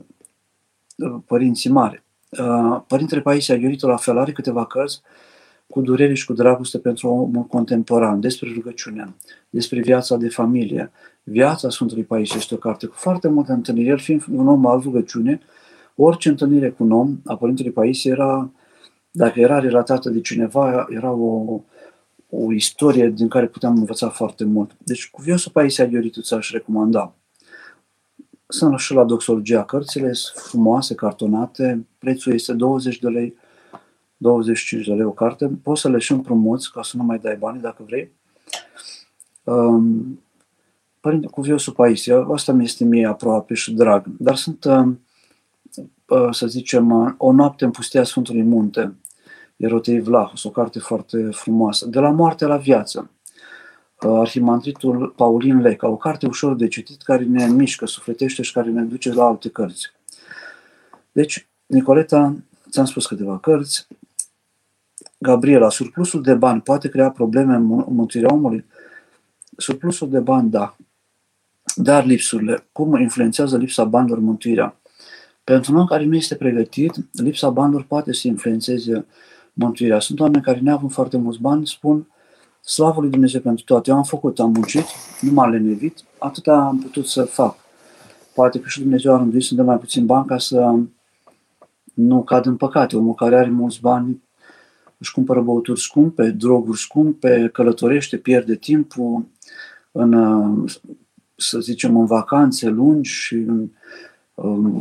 părinții mari. Uh, Părintele Paisia Ioritul la fel are câteva cărți. cu durere și cu dragoste pentru omul contemporan, despre rugăciune, despre viața de familie. Viața Sfântului Paisie este o carte cu foarte multe întâlniri. El fiind un om al rugăciune, orice întâlnire cu un om a Părintelui Paisie era, dacă era relatată de cineva, era o, o istorie din care puteam învăța foarte mult. Deci cu Viosul Paisie Aghioritu ți-aș recomanda. Sunt și la Doxologia cărțile, sunt frumoase, cartonate, prețul este 20 de lei, 25 de lei o carte, poți să le și împrumuți ca să nu mai dai bani dacă vrei. Um, Părinte Cuviosul Paisie, asta mi este mie aproape și drag, dar sunt, um, uh, să zicem, uh, O noapte în pustia Sfântului Munte, Erotei Vlahos, o carte foarte frumoasă, De la moarte la viață, uh, Arhimandritul Paulin Leca, o carte ușor de citit care ne mișcă, sufletește și care ne duce la alte cărți. Deci, Nicoleta, ți-am spus câteva cărți, Gabriela, surplusul de bani poate crea probleme în mântuirea omului? Surplusul de bani, da. Dar lipsurile, cum influențează lipsa banilor mântuirea? Pentru un om care nu este pregătit, lipsa banilor poate să influențeze mântuirea. Sunt oameni care neavând foarte mulți bani spun Slavă lui Dumnezeu pentru toate. Eu am făcut, am muncit, nu m-am lenevit, atâta am putut să fac. Poate că și Dumnezeu a rânduit să dă mai puțin bani ca să nu cad în păcate. Omul care are mulți bani își cumpără băuturi scumpe, droguri scumpe, călătorește, pierde timpul în, să zicem, în vacanțe lungi și în,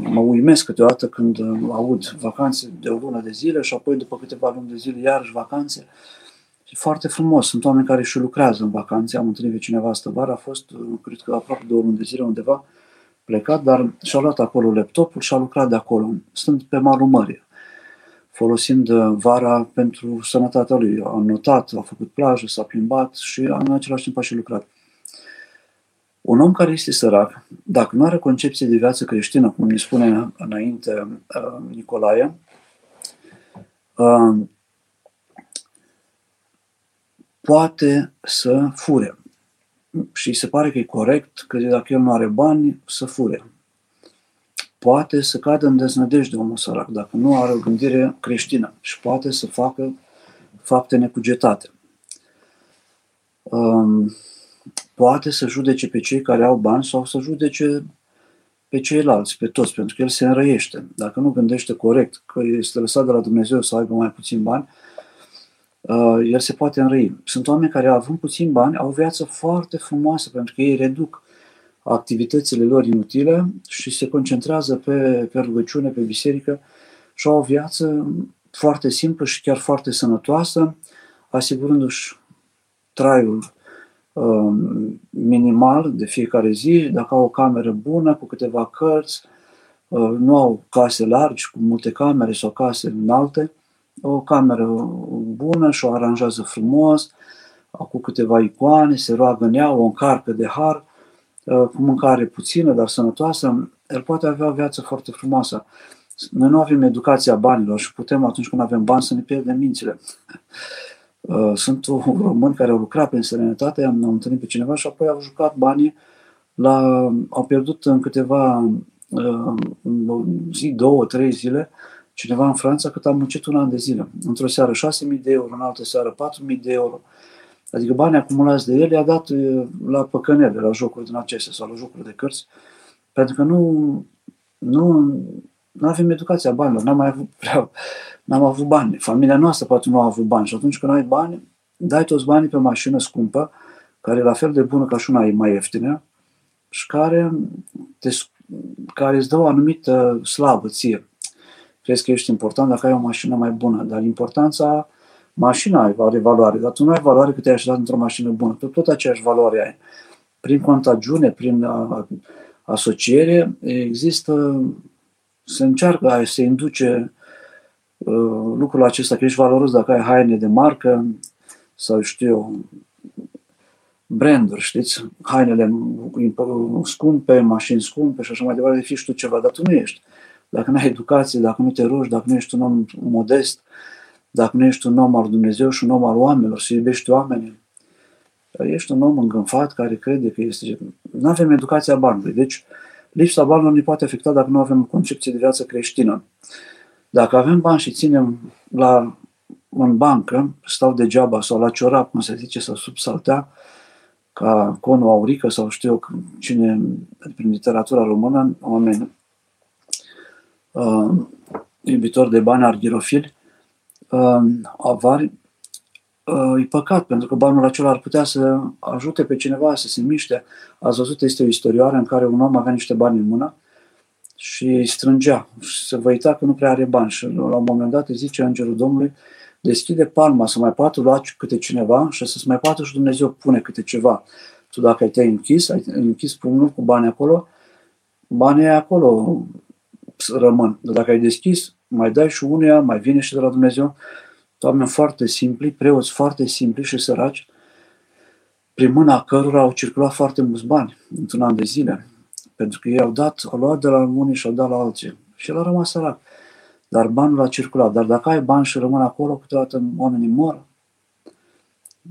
mă uimesc câteodată când aud vacanțe de o lună de zile și apoi după câteva luni de zile iarăși vacanțe. E foarte frumos. Sunt oameni care și lucrează în vacanțe. Am întâlnit pe cineva asta vară, a fost, cred că aproape două luni de zile undeva, plecat, dar și-a luat acolo laptopul și a lucrat de acolo. Sunt pe malul mării folosind uh, vara pentru sănătatea lui. A notat, a făcut plajă, s-a plimbat și în același timp a și lucrat. Un om care este sărac, dacă nu are concepție de viață creștină, cum ne spune înainte uh, Nicolae, uh, poate să fure. Și se pare că e corect că dacă el nu are bani, să fure poate să cadă în deznădejde omul sărac, dacă nu are o gândire creștină și poate să facă fapte necugetate. Um, poate să judece pe cei care au bani sau să judece pe ceilalți, pe toți, pentru că el se înrăiește. Dacă nu gândește corect că este lăsat de la Dumnezeu să aibă mai puțin bani, uh, el se poate înrăi. Sunt oameni care, având puțin bani, au o viață foarte frumoasă, pentru că ei reduc activitățile lor inutile și se concentrează pe, pe rugăciune, pe biserică și au o viață foarte simplă și chiar foarte sănătoasă, asigurându-și traiul uh, minimal de fiecare zi, dacă au o cameră bună, cu câteva cărți, uh, nu au case largi, cu multe camere sau case înalte, o cameră bună și o aranjează frumos, cu câteva icoane, se roagă în ea, o încarcă de har, Uh, cu mâncare puțină, dar sănătoasă, el poate avea o viață foarte frumoasă. Noi nu avem educația banilor și putem atunci când avem bani să ne pierdem mințile. Uh, sunt români care au lucrat pe serenătate, am, am întâlnit pe cineva și apoi au jucat banii la, au pierdut în câteva uh, zi, două, trei zile, cineva în Franța cât am muncit un an de zile. Într-o seară 6.000 de euro, în altă seară 4.000 de euro. Adică banii acumulați de el i-a dat la păcănele, la jocuri din acestea sau la jocuri de cărți, pentru că nu, nu, nu avem educația banilor, n-am mai avut prea, n-am avut bani. Familia noastră poate nu a avut bani și atunci când ai bani, dai toți banii pe mașină scumpă, care e la fel de bună ca și una mai ieftină și care, te, care îți dă o anumită slavă ție. Crezi că ești important dacă ai o mașină mai bună, dar importanța Mașina are valoare, dar tu nu ai valoare cât ai așezat într-o mașină bună. Tu tot aceeași valoare ai. Prin contagiune, prin asociere, există, se încearcă a se induce uh, lucrul acesta, că ești valoros dacă ai haine de marcă sau știu branduri, știți, hainele scumpe, mașini scumpe și așa mai departe, de fi și tu ceva, dar tu nu ești. Dacă nu ai educație, dacă nu te rogi, dacă nu ești un om modest, uh, dacă nu ești un om al Dumnezeu și un om al oamenilor, să iubești oamenii, ești un om îngânfat care crede că este... Nu avem educația banului. Deci, lipsa banilor ne poate afecta dacă nu avem o concepție de viață creștină. Dacă avem bani și ținem la în bancă, stau degeaba sau la ciorap, cum se zice, sau sub saltea, ca conul aurică sau știu eu cine, prin literatura română, oameni uh, iubitori de bani arghirofili, uh, avari, uh, e păcat, pentru că banul acela ar putea să ajute pe cineva să se miște. Ați văzut, este o istorioară în care un om avea niște bani în mână și îi strângea și se văita că nu prea are bani și la un moment dat îi zice Îngerul Domnului, deschide palma să mai poată lua câte cineva și să-ți mai poată și Dumnezeu pune câte ceva. Tu dacă te-ai închis, ai închis pumnul cu bani acolo, banii acolo rămân. Dar dacă ai deschis, mai dai și uneia, mai vine și de la Dumnezeu. Oameni foarte simpli, preoți foarte simpli și săraci, prin mâna cărora au circulat foarte mulți bani într-un an de zile. Pentru că ei au dat, au luat de la unii și au dat la alții. Și el a rămas sărac. Dar banul a circulat. Dar dacă ai bani și rămân acolo, câteodată oamenii mor.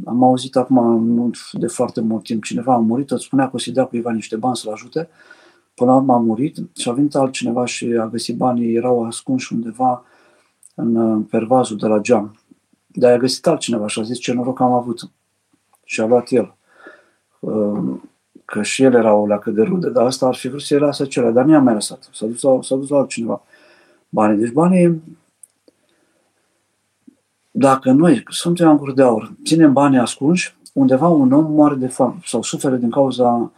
Am auzit acum, nu de foarte mult timp, cineva a murit, îți spunea că o să-i dea cuiva niște bani să-l ajute. Până la urmă a murit și a venit altcineva și a găsit banii, erau ascunși undeva în pervazul de la geam. Dar a găsit altcineva și a zis ce noroc am avut. Și a luat el. Că și el era o leacă de rude, dar asta ar fi vrut să-i lasă cele, dar nu i-a mai lăsat. S-a dus la, s-a dus la altcineva banii. Deci banii, dacă noi suntem în gură de aur, ținem banii ascunși, undeva un om moare de foame sau suferă din cauza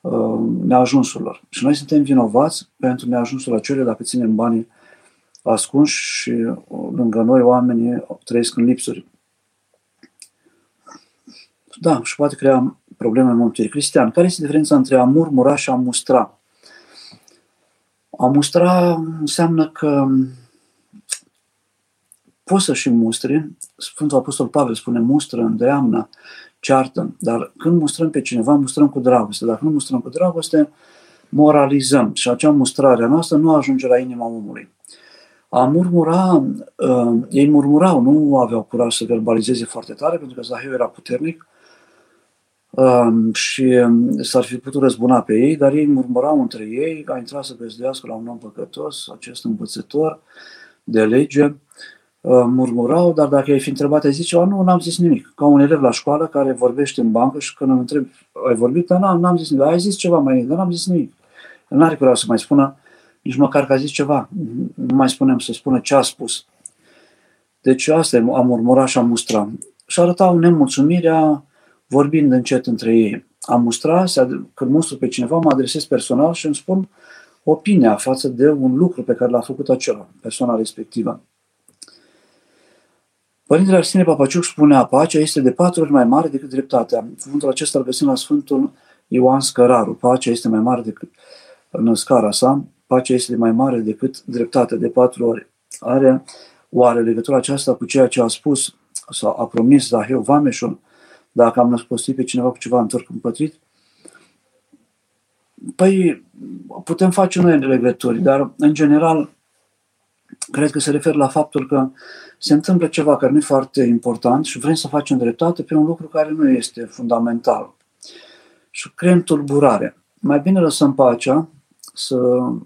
uh, neajunsurilor. Și noi suntem vinovați pentru neajunsul acele dacă ținem banii ascunși și uh, lângă noi oamenii trăiesc în lipsuri. Da, și poate crea probleme în mântuire. Cristian, care este diferența între a murmura și a mustra? A mustra înseamnă că poți să și mustri. Sfântul Apostol Pavel spune mustră, îndeamnă, ceartă. Dar când mustrăm pe cineva, mustrăm cu dragoste. Dacă nu mustrăm cu dragoste, moralizăm. Și acea mustrare a noastră nu ajunge la inima omului. A murmura, uh, ei murmurau, nu aveau curaj să verbalizeze foarte tare, pentru că Zahiu era puternic, Um, și um, s-ar fi putut răzbuna pe ei, dar ei murmurau între ei, a intrat să găzduiască la un om păcătos, acest învățător de lege, uh, murmurau, dar dacă ai fi întrebat, ai zice, nu, n-am zis nimic. Ca un elev la școală care vorbește în bancă și când îl întreb, ai vorbit? Dar n-am, n-am zis nimic. Ai zis ceva mai, dar n-am zis nimic. El n-are curaj să mai spună nici măcar că a zis ceva. Nu mai spunem să spună ce a spus. Deci asta e, a murmura și a mustra. Și arătau nemulțumirea, vorbind încet între ei. Am mustrat, când mustru pe cineva, mă adresez personal și îmi spun opinia față de un lucru pe care l-a făcut acela, persoana respectivă. Părintele Arsenie Papaciuc spunea, pacea este de patru ori mai mare decât dreptatea. Cuvântul acesta îl găsim la Sfântul Ioan Scăraru. Pacea este mai mare decât, în scara sa, pacea este mai mare decât dreptatea de patru ori. Are oare legătura aceasta cu ceea ce a spus sau a promis Zaheu Vameșul dacă am născostit pe cineva cu ceva întorc împătrit, păi putem face noi legături, dar în general cred că se referă la faptul că se întâmplă ceva care nu e foarte important și vrem să facem dreptate pe un lucru care nu este fundamental. Și creăm tulburare. Mai bine lăsăm pacea să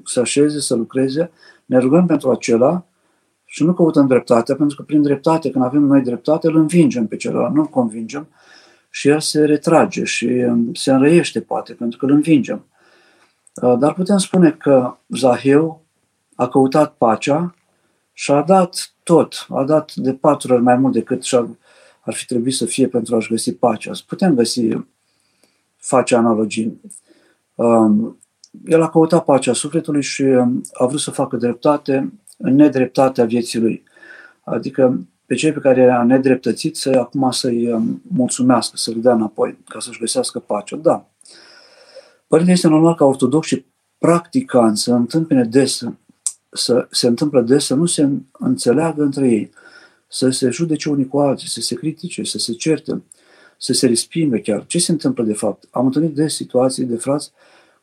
se așeze, să lucreze, ne rugăm pentru acela și nu căutăm dreptatea, pentru că prin dreptate, când avem noi dreptate, îl învingem pe celălalt, nu îl convingem, și el se retrage și um, se înrăiește, poate, pentru că îl învingem. Uh, dar putem spune că Zaheu a căutat pacea și a dat tot, a dat de patru ori mai mult decât și ar fi trebuit să fie pentru a-și găsi pacea. Putem găsi, face analogii. Um, el a căutat pacea sufletului și um, a vrut să facă dreptate în nedreptatea vieții lui. Adică pe cei pe care i-a nedreptățit să acum să-i um, mulțumească, să le dea înapoi, ca să-și găsească pacea. Da. Părinte, este normal ca ortodoxii practicanți să întâmpine des, să se întâmplă des să nu se înțeleagă între ei, să se judece unii cu alții, să se critique, să se certe, să se respingă chiar. Ce se întâmplă de fapt? Am întâlnit des situații de frați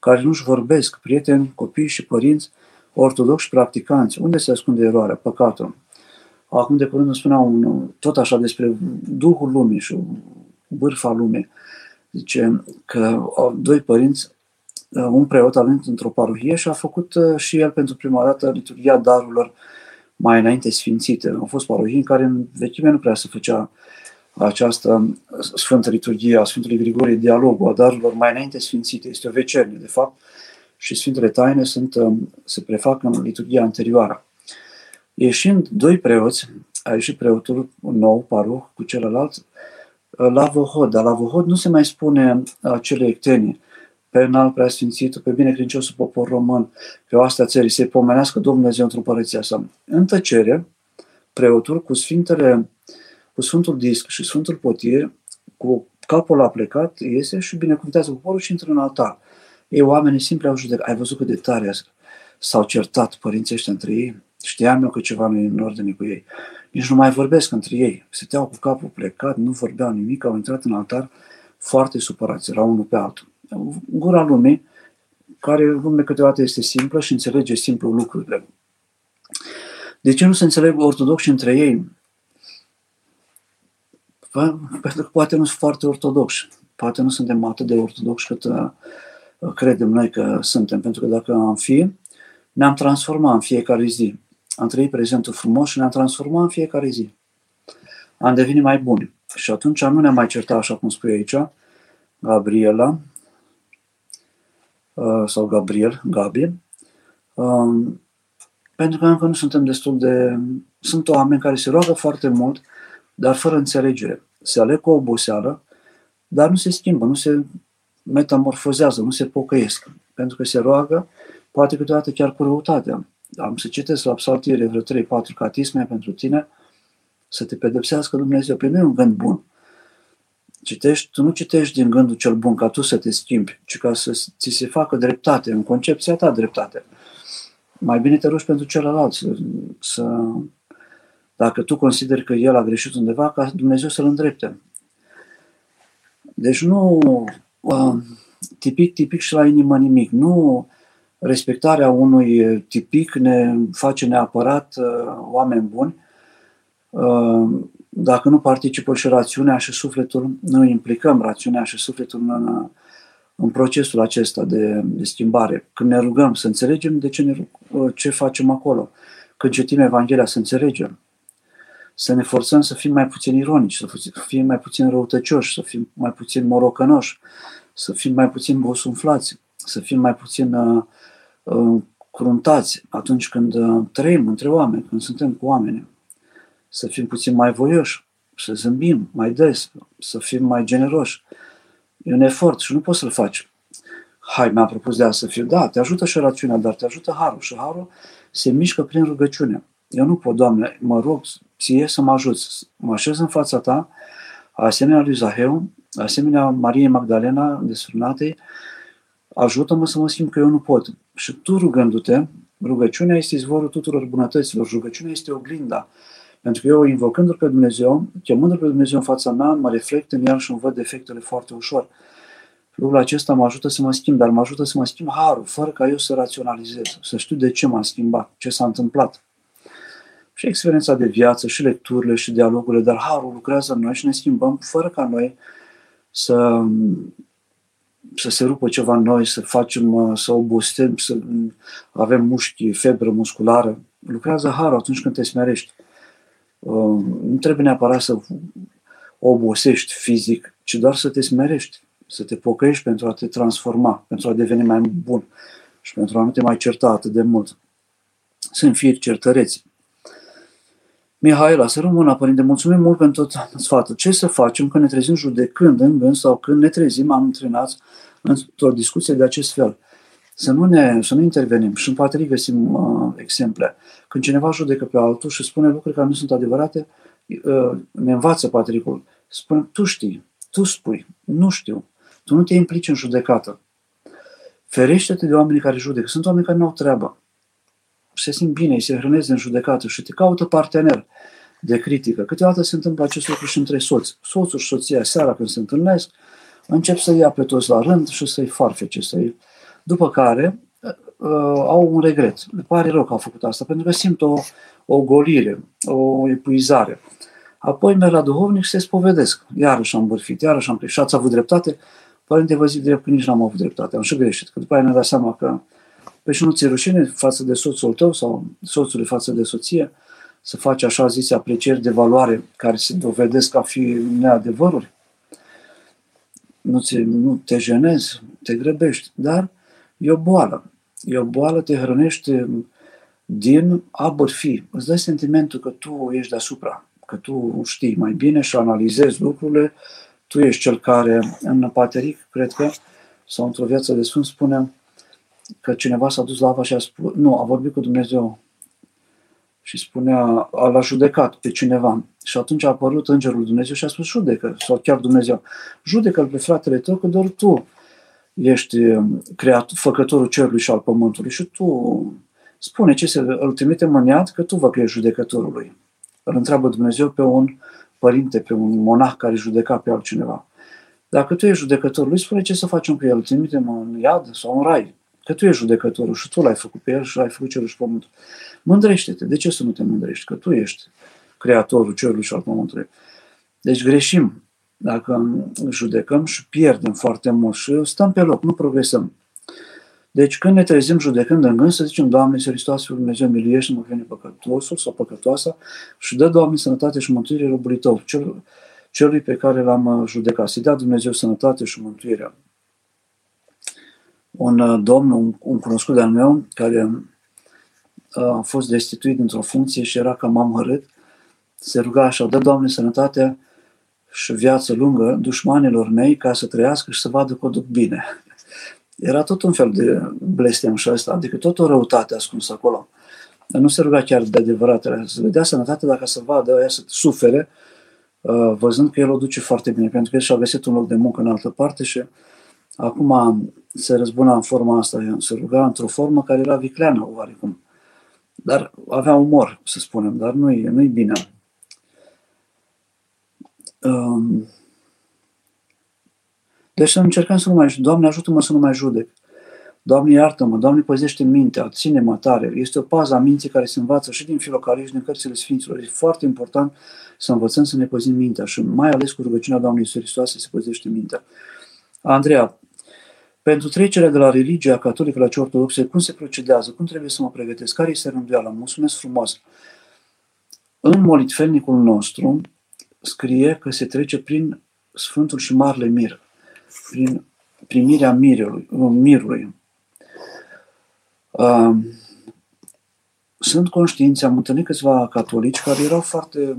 care nu-și vorbesc, prieteni, copii și părinți ortodoxi practicanți. Unde se ascunde eroarea, păcatul? Acum de curând îmi spunea un, tot așa despre Duhul lumii și vârfa lumii. Zice că doi părinți, un preot a venit într-o parohie și a făcut uh, și el pentru prima dată liturgia darurilor mai înainte sfințite. Au fost parohii în care în vechime nu prea se făcea această Sfântă Liturghie a Sfântului Grigorie, dialogul a darurilor mai înainte sfințite. Este o vecernie, de fapt, și Sfintele Taine sunt, um, se prefac în liturgia anterioară. Ieșind doi preoți, a ieșit preotul nou, paroh, cu celălalt, uh, la Vohod, dar la Vohod nu se mai spune acele ectenii, pe înalt preasfințitul, pe binecrânciosul popor român, pe oastea țării, să-i pomenească Domnul Dumnezeu într-o părăția sa. În tăcere, preotul cu Sfintele, cu Sfântul Disc și Sfântul Potir, cu capul aplecat, iese și binecuvântează poporul și intră în altar. Ei, oamenii simpli au judecat. Ai văzut cât de tare s-au certat părinții ăștia între ei? Știam eu că ceva nu e în ordine cu ei. Nici nu mai vorbesc între ei. Stăteau cu capul plecat, nu vorbeau nimic, au intrat în altar foarte supărați, erau unul pe altul. Gura lumii, care lume câteodată este simplă și înțelege simplu lucrurile. De ce nu se înțeleg ortodoxi între ei? Pentru că poate nu sunt foarte ortodoxi. Poate nu suntem atât de ortodoxi cât uh, credem noi că suntem. Pentru că dacă am fi, ne-am transformat în fiecare zi. Am trăit prezentul frumos și ne-am transformat în fiecare zi. Am devenit mai buni. Și atunci nu ne-am mai certat, așa cum spui aici, Gabriela, uh, sau Gabriel, Gabi, um, pentru că încă nu suntem destul de... Sunt oameni care se roagă foarte mult, dar fără înțelegere. Se aleg cu oboseală, dar nu se schimbă, nu se metamorfozează, nu se pocăiesc. Pentru că se roagă, poate câteodată chiar cu răutate. Am să citesc la psaltire vreo 3-4 catisme pentru tine, să te pedepsească Dumnezeu. Pe nu e un gând bun. Citești, tu nu citești din gândul cel bun ca tu să te schimbi, ci ca să ți se facă dreptate, în concepția ta dreptate. Mai bine te rogi pentru celălalt, să, să dacă tu consideri că el a greșit undeva, ca Dumnezeu să-l îndrepte. Deci nu uh, tipic, tipic și la inimă nimic. Nu respectarea unui tipic ne face neapărat uh, oameni buni, uh, dacă nu participă și rațiunea și sufletul, nu implicăm rațiunea și sufletul în, în procesul acesta de, de schimbare. Când ne rugăm să înțelegem de ce, ne, ce facem acolo. Când citim Evanghelia să înțelegem. Să ne forțăm să fim mai puțin ironici, să fim mai puțin răutăcioși, să fim mai puțin morocănoși, să fim mai puțin bosunflați, să fim mai puțin uh, uh, cruntați atunci când uh, trăim între oameni, când suntem cu oameni să fim puțin mai voioși, să zâmbim mai des, să fim mai generoși. E un efort și nu poți să-l faci. Hai, mi-am propus de a să fiu. Da, te ajută și rațiunea, dar te ajută harul. Și harul se mișcă prin rugăciune. Eu nu pot, Doamne, mă rog ție să mă ajuți. Mă așez în fața ta, asemenea lui Zaheu, asemenea Mariei Magdalena, desfrânatei, ajută-mă să mă schimb că eu nu pot. Și tu rugându-te, rugăciunea este izvorul tuturor bunătăților, rugăciunea este oglinda pentru că eu, invocându-L pe Dumnezeu, chemându-L pe Dumnezeu în fața mea, mă reflect în el și îmi văd defectele foarte ușor. Lucrul acesta mă ajută să mă schimb, dar mă ajută să mă schimb harul, fără ca eu să raționalizez, să știu de ce m-am schimbat, ce s-a întâmplat. Și experiența de viață, și lecturile, și dialogurile, dar harul lucrează în noi și ne schimbăm fără ca noi să, să se rupă ceva în noi, să facem, să obostem, să avem mușchi, febră musculară. Lucrează harul atunci când te smerești. Um, nu trebuie neapărat să obosești fizic, ci doar să te smerești, să te pocăiești pentru a te transforma, pentru a deveni mai bun și pentru a nu te mai certa atât de mult. Sunt firi certăreți. Mihaela, să rămână, Părinte, mulțumim mult pentru tot sfatul. Ce să facem când ne trezim judecând în gând sau când ne trezim am întrenați într-o discuție de acest fel? Să nu, ne, să nu intervenim. Și în patrii găsim uh, exemple. Când cineva judecă pe altul și spune lucruri care nu sunt adevărate, uh, ne învață patricul. Spune, tu știi, tu spui, nu știu. Tu nu te implici în judecată. Ferește-te de oamenii care judecă. Sunt oameni care nu au treabă. Se simt bine, îi se hrănesc în judecată și te caută partener de critică. Câteodată se întâmplă acest lucru și între soți. Soțul și soția, seara când se întâlnesc, încep să ia pe toți la rând și să-i farfece, să-i după care uh, au un regret. Le pare rău că au făcut asta, pentru că simt o, o golire, o epuizare. Apoi merg la duhovnic și se spovedesc. Iarăși am bârfit, iarăși am greșit. Ați avut dreptate? Părinte, vă zic drept că nici n-am avut dreptate. Am și greșit. Că după aia ne dat seama că pe și nu ți rușine față de soțul tău sau soțului față de soție. să faci așa zise aprecieri de valoare care se dovedesc a fi neadevăruri. Nu, ți, nu te jenezi, te grăbești, dar e o boală. E o boală, te hrănește din a bărfi. Îți dai sentimentul că tu ești deasupra, că tu știi mai bine și analizezi lucrurile, tu ești cel care, în Pateric, cred că, sau într-o viață de Sfânt, spune că cineva s-a dus la apa și a spus, nu, a vorbit cu Dumnezeu și spunea, l-a judecat pe cineva. Și atunci a apărut Îngerul Dumnezeu și a spus, judecă, sau chiar Dumnezeu, judecă-l pe fratele tău, că doar tu ești um, creat, făcătorul cerului și al pământului și tu spune ce se, îl trimite mâniat că tu vă că ești judecătorul lui. Îl întreabă Dumnezeu pe un părinte, pe un monah care judeca pe altcineva. Dacă tu ești judecătorul lui, spune ce să facem cu el, îl trimitem în iad sau în rai. Că tu ești judecătorul și tu l-ai făcut pe el și l-ai făcut cerul și pământul. Mândrește-te. De ce să nu te mândrești? Că tu ești creatorul cerului și al pământului. Deci greșim dacă judecăm și pierdem foarte mult și stăm pe loc, nu progresăm. Deci când ne trezim judecând în gând, să zicem, Doamne, Iisus Hristos, Fiul Dumnezeu, miluiește-mă pe păcătosul sau păcătoasa și dă, Doamne, sănătate și mântuire robului Tău, cel, celui pe care l-am judecat. Să dea Dumnezeu sănătate și mântuirea. Un uh, domn, un, un cunoscut de-al meu, care uh, a fost destituit dintr-o funcție și era cam amărât, se ruga așa, dă, Doamne, sănătate și viață lungă dușmanilor mei ca să trăiască și să vadă că o duc bine. Era tot un fel de blestem și ăsta, adică tot o răutate ascunsă acolo. Dar nu se ruga chiar de adevărat, era să le dea sănătate dacă să vadă aia să sufere, uh, văzând că el o duce foarte bine, pentru că el și-a găsit un loc de muncă în altă parte și acum se răzbuna în forma asta, se ruga într-o formă care era vicleană oarecum. Dar avea umor, să spunem, dar nu-i, nu-i bine. Um, deci să încercăm să nu mai... Doamne, ajută-mă să nu mai judec. Doamne, iartă-mă, Doamne, păzește mintea, ține-mă tare. Este o pază a minții care se învață și din filocalie și din cărțile Sfinților. E foarte important să învățăm să ne păzim mintea și mai ales cu rugăciunea Doamnei Iisus Hristos se păzește mintea. Andreea, pentru trecerea de la religia catolică la cea ortodoxă, cum se procedează? Cum trebuie să mă pregătesc? Care este rânduiala? Mulțumesc frumos! În molitfelnicul nostru scrie că se trece prin Sfântul și Marele Mir prin primirea mirului, mirului. Sunt conștiinți, am întâlnit câțiva catolici care erau foarte,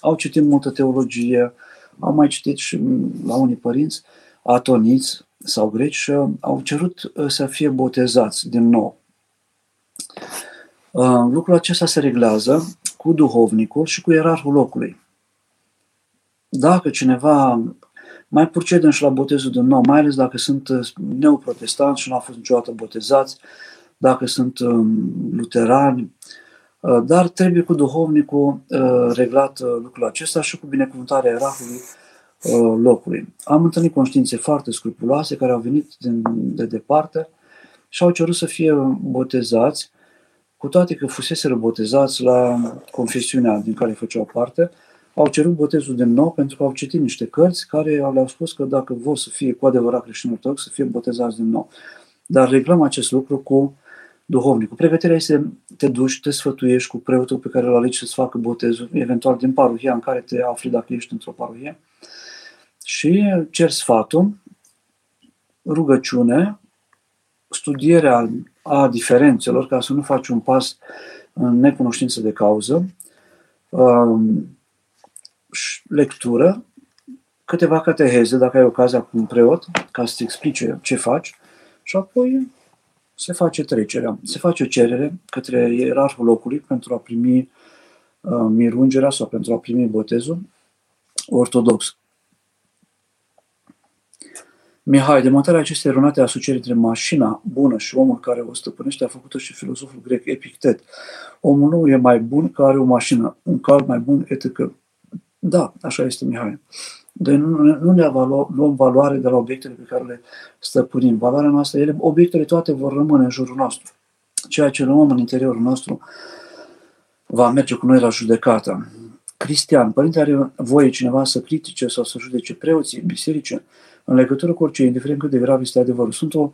au citit multă teologie, au mai citit și la unii părinți atoniți sau greci și au cerut uh, să fie botezați din nou. Lucrul acesta se reglează cu duhovnicul și cu ierarhul locului. Dacă cineva mai procedăm și la botezul de nou, mai ales dacă sunt uh, neoprotestanți și nu au fost niciodată botezați, dacă sunt um, luterani, uh, dar trebuie cu duhovnicul uh, reglat lucrul acesta și cu binecuvântarea erahului locului. Am întâlnit conștiințe foarte scrupuloase care au venit din, de departe și au cerut să fie botezați, cu toate că fuseseră botezați la confesiunea din care făceau parte, au cerut botezul de nou pentru că au citit niște cărți care le-au spus că dacă vor să fie cu adevărat creștini ortodox, să fie botezați din nou. Dar reglăm acest lucru cu duhovnicul. Pregătirea este te duci, te sfătuiești cu preotul pe care îl alegi să-ți facă botezul, eventual din parohia în care te afli dacă ești într-o parohie, și cer sfatul, rugăciune, studierea a diferențelor, ca să nu faci un pas în necunoștință de cauză, um, lectură, câteva cateheze, dacă ai ocazia cu un preot, ca să-ți explice ce faci, și apoi se face trecerea. Se face o cerere către ierarhul locului pentru a primi uh, mirungerea sau pentru a primi botezul ortodox. Mihai, demontarea acestei eronate asocieri între mașina bună și omul care o stăpânește a făcut-o și filozoful grec Epictet. Omul nu e mai bun că are o mașină, un cal mai bun, etc. Da, așa este, Mihai. Deci nu, nu ne luăm valoare de la obiectele pe care le stăpânim. Valoarea noastră, ele, obiectele toate vor rămâne în jurul nostru. Ceea ce luăm în interiorul nostru va merge cu noi la judecată. Cristian, părinte are voie cineva să critique sau să judece preoții, biserice, în legătură cu orice, indiferent cât de grav este adevărul. Sunt o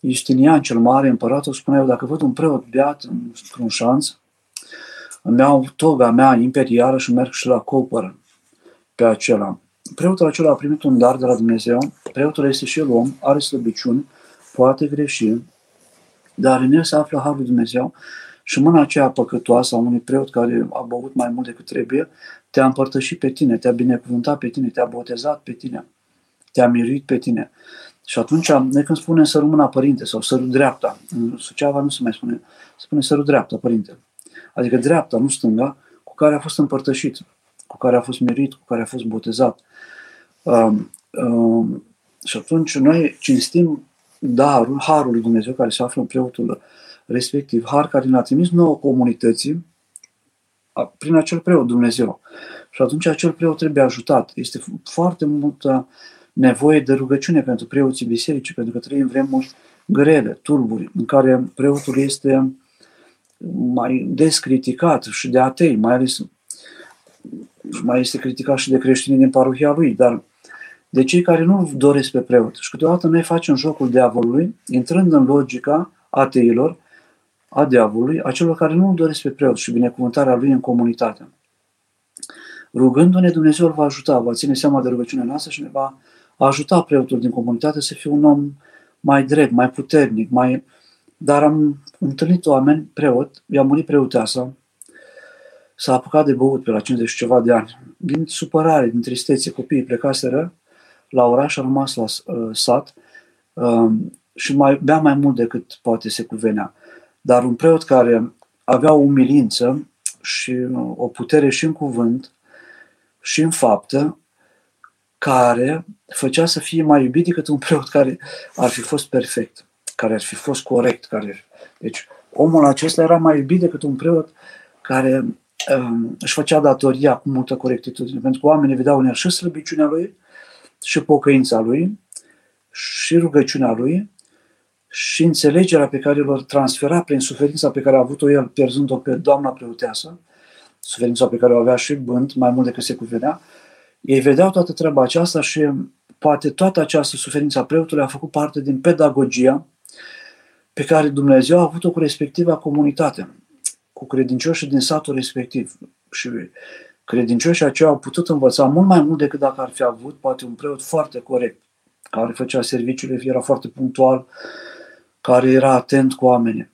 Justinian cel Mare, împăratul, spunea eu, dacă văd un preot beat într-un șanț, îmi iau toga mea imperială și merg și la copăr pe acela. Preotul acela a primit un dar de la Dumnezeu, preotul este și el om, are slăbiciuni, poate greși, dar în el se află Harul lui Dumnezeu și mâna aceea păcătoasă a unui preot care a băut mai mult decât trebuie, te-a împărtășit pe tine, te-a binecuvântat pe tine, te-a botezat pe tine, te-a miruit pe tine. Și atunci, noi când spunem sărul mâna părinte sau sărul dreapta, în Suceava nu se mai spune, se spune sărul dreapta părinte. Adică dreapta, nu stânga, cu care a fost împărtășit, cu care a fost mirit, cu care a fost botezat. Um, um, și atunci noi cinstim darul, harul lui Dumnezeu care se află în preotul respectiv, har care ne-a trimis nouă comunității prin acel preot Dumnezeu. Și atunci acel preot trebuie ajutat. Este foarte multă nevoie de rugăciune pentru preoții bisericii, pentru că trăim vremuri grele, tulburi, în care preotul este mai des criticat și de atei, mai ales mai este criticat și de creștinii din parohia lui, dar de cei care nu doresc pe preot. Și câteodată noi facem jocul diavolului, intrând în logica ateilor, a diavolului, a celor care nu doresc pe preot și binecuvântarea lui în comunitate. Rugându-ne, Dumnezeu îl va ajuta, va ține seama de rugăciunea noastră și ne va ajuta preotul din comunitate să fie un om mai drept, mai puternic, mai... Dar am întâlnit oameni, preot, i-a murit preoteasa, s-a apucat de băut pe la 50 și ceva de ani. Din supărare, din tristețe, copiii plecaseră la oraș, a rămas la uh, sat uh, și mai bea mai mult decât poate se cuvenea. Dar un preot care avea o umilință și uh, o putere și în cuvânt și în faptă, care făcea să fie mai iubit decât un preot care ar fi fost perfect, care ar fi fost corect. Care... Deci omul acesta era mai iubit decât un preot care um, își făcea datoria cu multă corectitudine, pentru că oamenii vedeau în el și slăbiciunea lui, și pocăința lui, și rugăciunea lui, și înțelegerea pe care o transfera prin suferința pe care a avut-o el, pierzând-o pe doamna preoteasă, suferința pe care o avea și Bânt, mai mult decât se cuvenea, ei vedeau toată treaba aceasta și poate toată această suferință a preotului a făcut parte din pedagogia pe care Dumnezeu a avut-o cu respectiva comunitate, cu credincioșii din satul respectiv. Și credincioșii aceia au putut învăța mult mai mult decât dacă ar fi avut poate un preot foarte corect, care făcea serviciile, era foarte punctual, care era atent cu oamenii.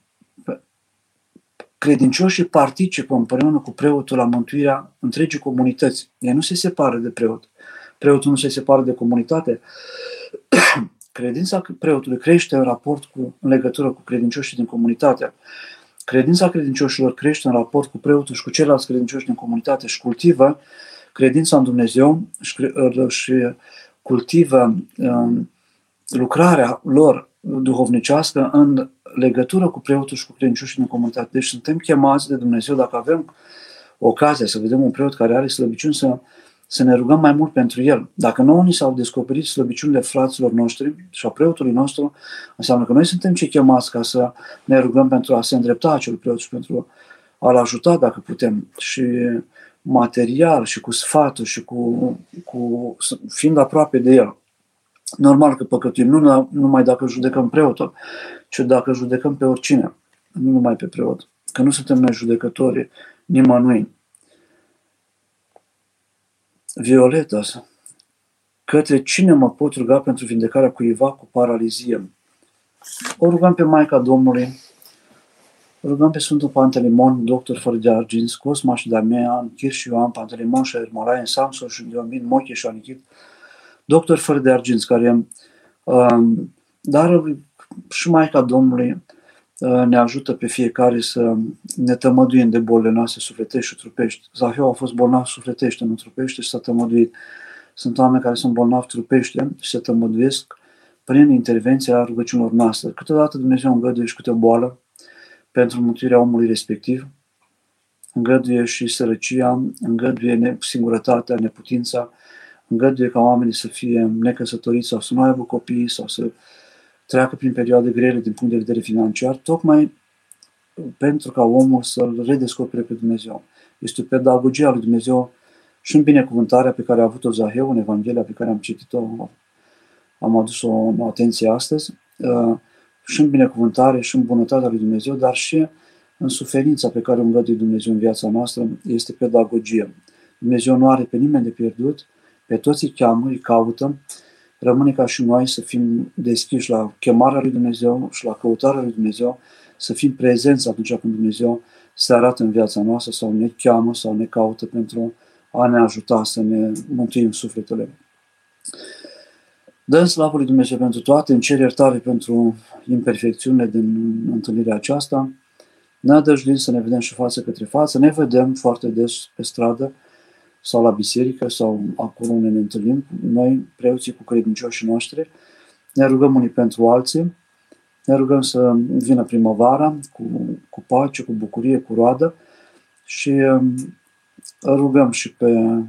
Credincioșii participă împreună cu preotul la mântuirea întregii comunități. Ei nu se separă de preot. Preotul nu se separă de comunitate. Credința preotului crește în raport cu, în legătură cu credincioșii din comunitate. Credința credincioșilor crește în raport cu preotul și cu ceilalți credincioși din comunitate și cultivă credința în Dumnezeu și, și cultivă um, lucrarea lor duhovnicească în legătură cu preotul și cu credincioșii din comunitate. Deci suntem chemați de Dumnezeu, dacă avem ocazia să vedem un preot care are slăbiciuni, să, să ne rugăm mai mult pentru el. Dacă nouă ni s-au descoperit slăbiciunile fraților noștri și a preotului nostru, înseamnă că noi suntem cei chemați ca să ne rugăm pentru a se îndrepta acel preot și pentru a-l ajuta dacă putem. Și material și cu sfatul și cu, cu fiind aproape de el. Normal că păcătuim, nu numai dacă judecăm preotul, ci dacă judecăm pe oricine, nu numai pe preot. Că nu suntem noi judecători nimănui. Violeta, către cine mă pot ruga pentru vindecarea cuiva cu paralizie? O rugăm pe Maica Domnului, rugăm pe Sfântul Pantelimon, doctor fără de argint, Cosma și Damian, Chir și Ioan, Pantelimon și Ermolaien, Samson și Diomin, Moche și Anichit, doctor fără de argint, care um, dar și Maica Domnului uh, ne ajută pe fiecare să ne tămăduim de bolile noastre sufletești și trupești. Zahiu a fost bolnav sufletește, nu trupește și s-a tămăduit. Sunt oameni care sunt bolnavi trupește și se tămăduiesc prin intervenția rugăciunilor noastre. Câteodată Dumnezeu îngăduie și câte o boală pentru mântuirea omului respectiv, îngăduie și sărăcia, îngăduie singurătatea, neputința, îngăduie ca oamenii să fie necăsătoriți sau să nu aibă copii sau să treacă prin perioade grele din punct de vedere financiar, tocmai pentru ca omul să-L redescopere pe Dumnezeu. Este pedagogia lui Dumnezeu și în binecuvântarea pe care a avut-o Zaheu, în Evanghelia pe care am citit-o, am adus-o în atenție astăzi, uh, și în binecuvântare și în bunătatea lui Dumnezeu, dar și în suferința pe care o îngăduie Dumnezeu în viața noastră este pedagogie. Dumnezeu nu are pe nimeni de pierdut, pe toți îi cheamă, îi caută, rămâne ca și noi să fim deschiși la chemarea lui Dumnezeu și la căutarea lui Dumnezeu, să fim prezenți atunci când Dumnezeu se arată în viața noastră sau ne cheamă sau ne caută pentru a ne ajuta să ne mântuim sufletele. Dăm slavă lui Dumnezeu pentru toate, în cer iertare pentru imperfecțiunile din întâlnirea aceasta, ne dăjduim să ne vedem și față către față, ne vedem foarte des pe stradă sau la biserică sau acolo unde ne întâlnim, noi, preoții cu credincioșii noștri, ne rugăm unii pentru alții, ne rugăm să vină primăvara cu, cu pace, cu bucurie, cu roadă și um, rugăm și pe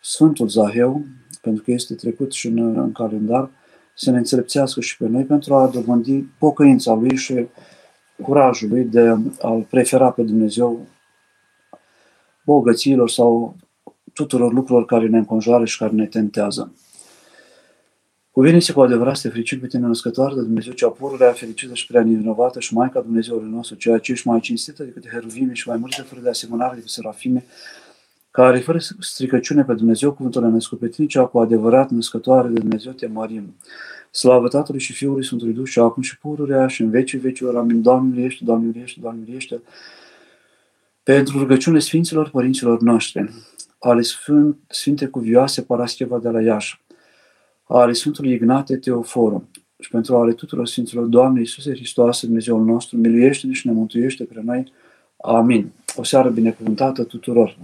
Sfântul Zaheu, pentru că este trecut și în, în calendar, să ne înțelepțească și pe noi pentru a dobândi pocăința lui și curajul lui de a-L prefera pe Dumnezeu bogăților sau tuturor lucrurilor care ne înconjoară și care ne tentează. Cuvine-se cu adevărat să te fericim pe tine născătoare de Dumnezeu, cea pururea, fericită și prea nevinovată și Maica Dumnezeului nostru, ceea ce ești mai cinstită decât heruvime și mai multe fără de asemănare decât serafime, care fără stricăciune pe Dumnezeu, cuvântul a născut pe tine, cea cu adevărat născătoare de Dumnezeu, te mărim. Slavă Tatălui și Fiului Sfântului Duh și acum și pururea și în vecii vecilor. Amin. Doamne ești, Doamne ești, Doamne ești. Pentru rugăciune Sfinților Părinților noștri, ale Sfânt, Sfinte Cuvioase Parascheva de la Iași, ale Sfântului Ignate Teoforu și pentru ale tuturor Sfinților Doamne Iisuse Hristoase, Dumnezeul nostru, miluiește-ne și ne mântuiește pe noi. Amin. O seară binecuvântată tuturor!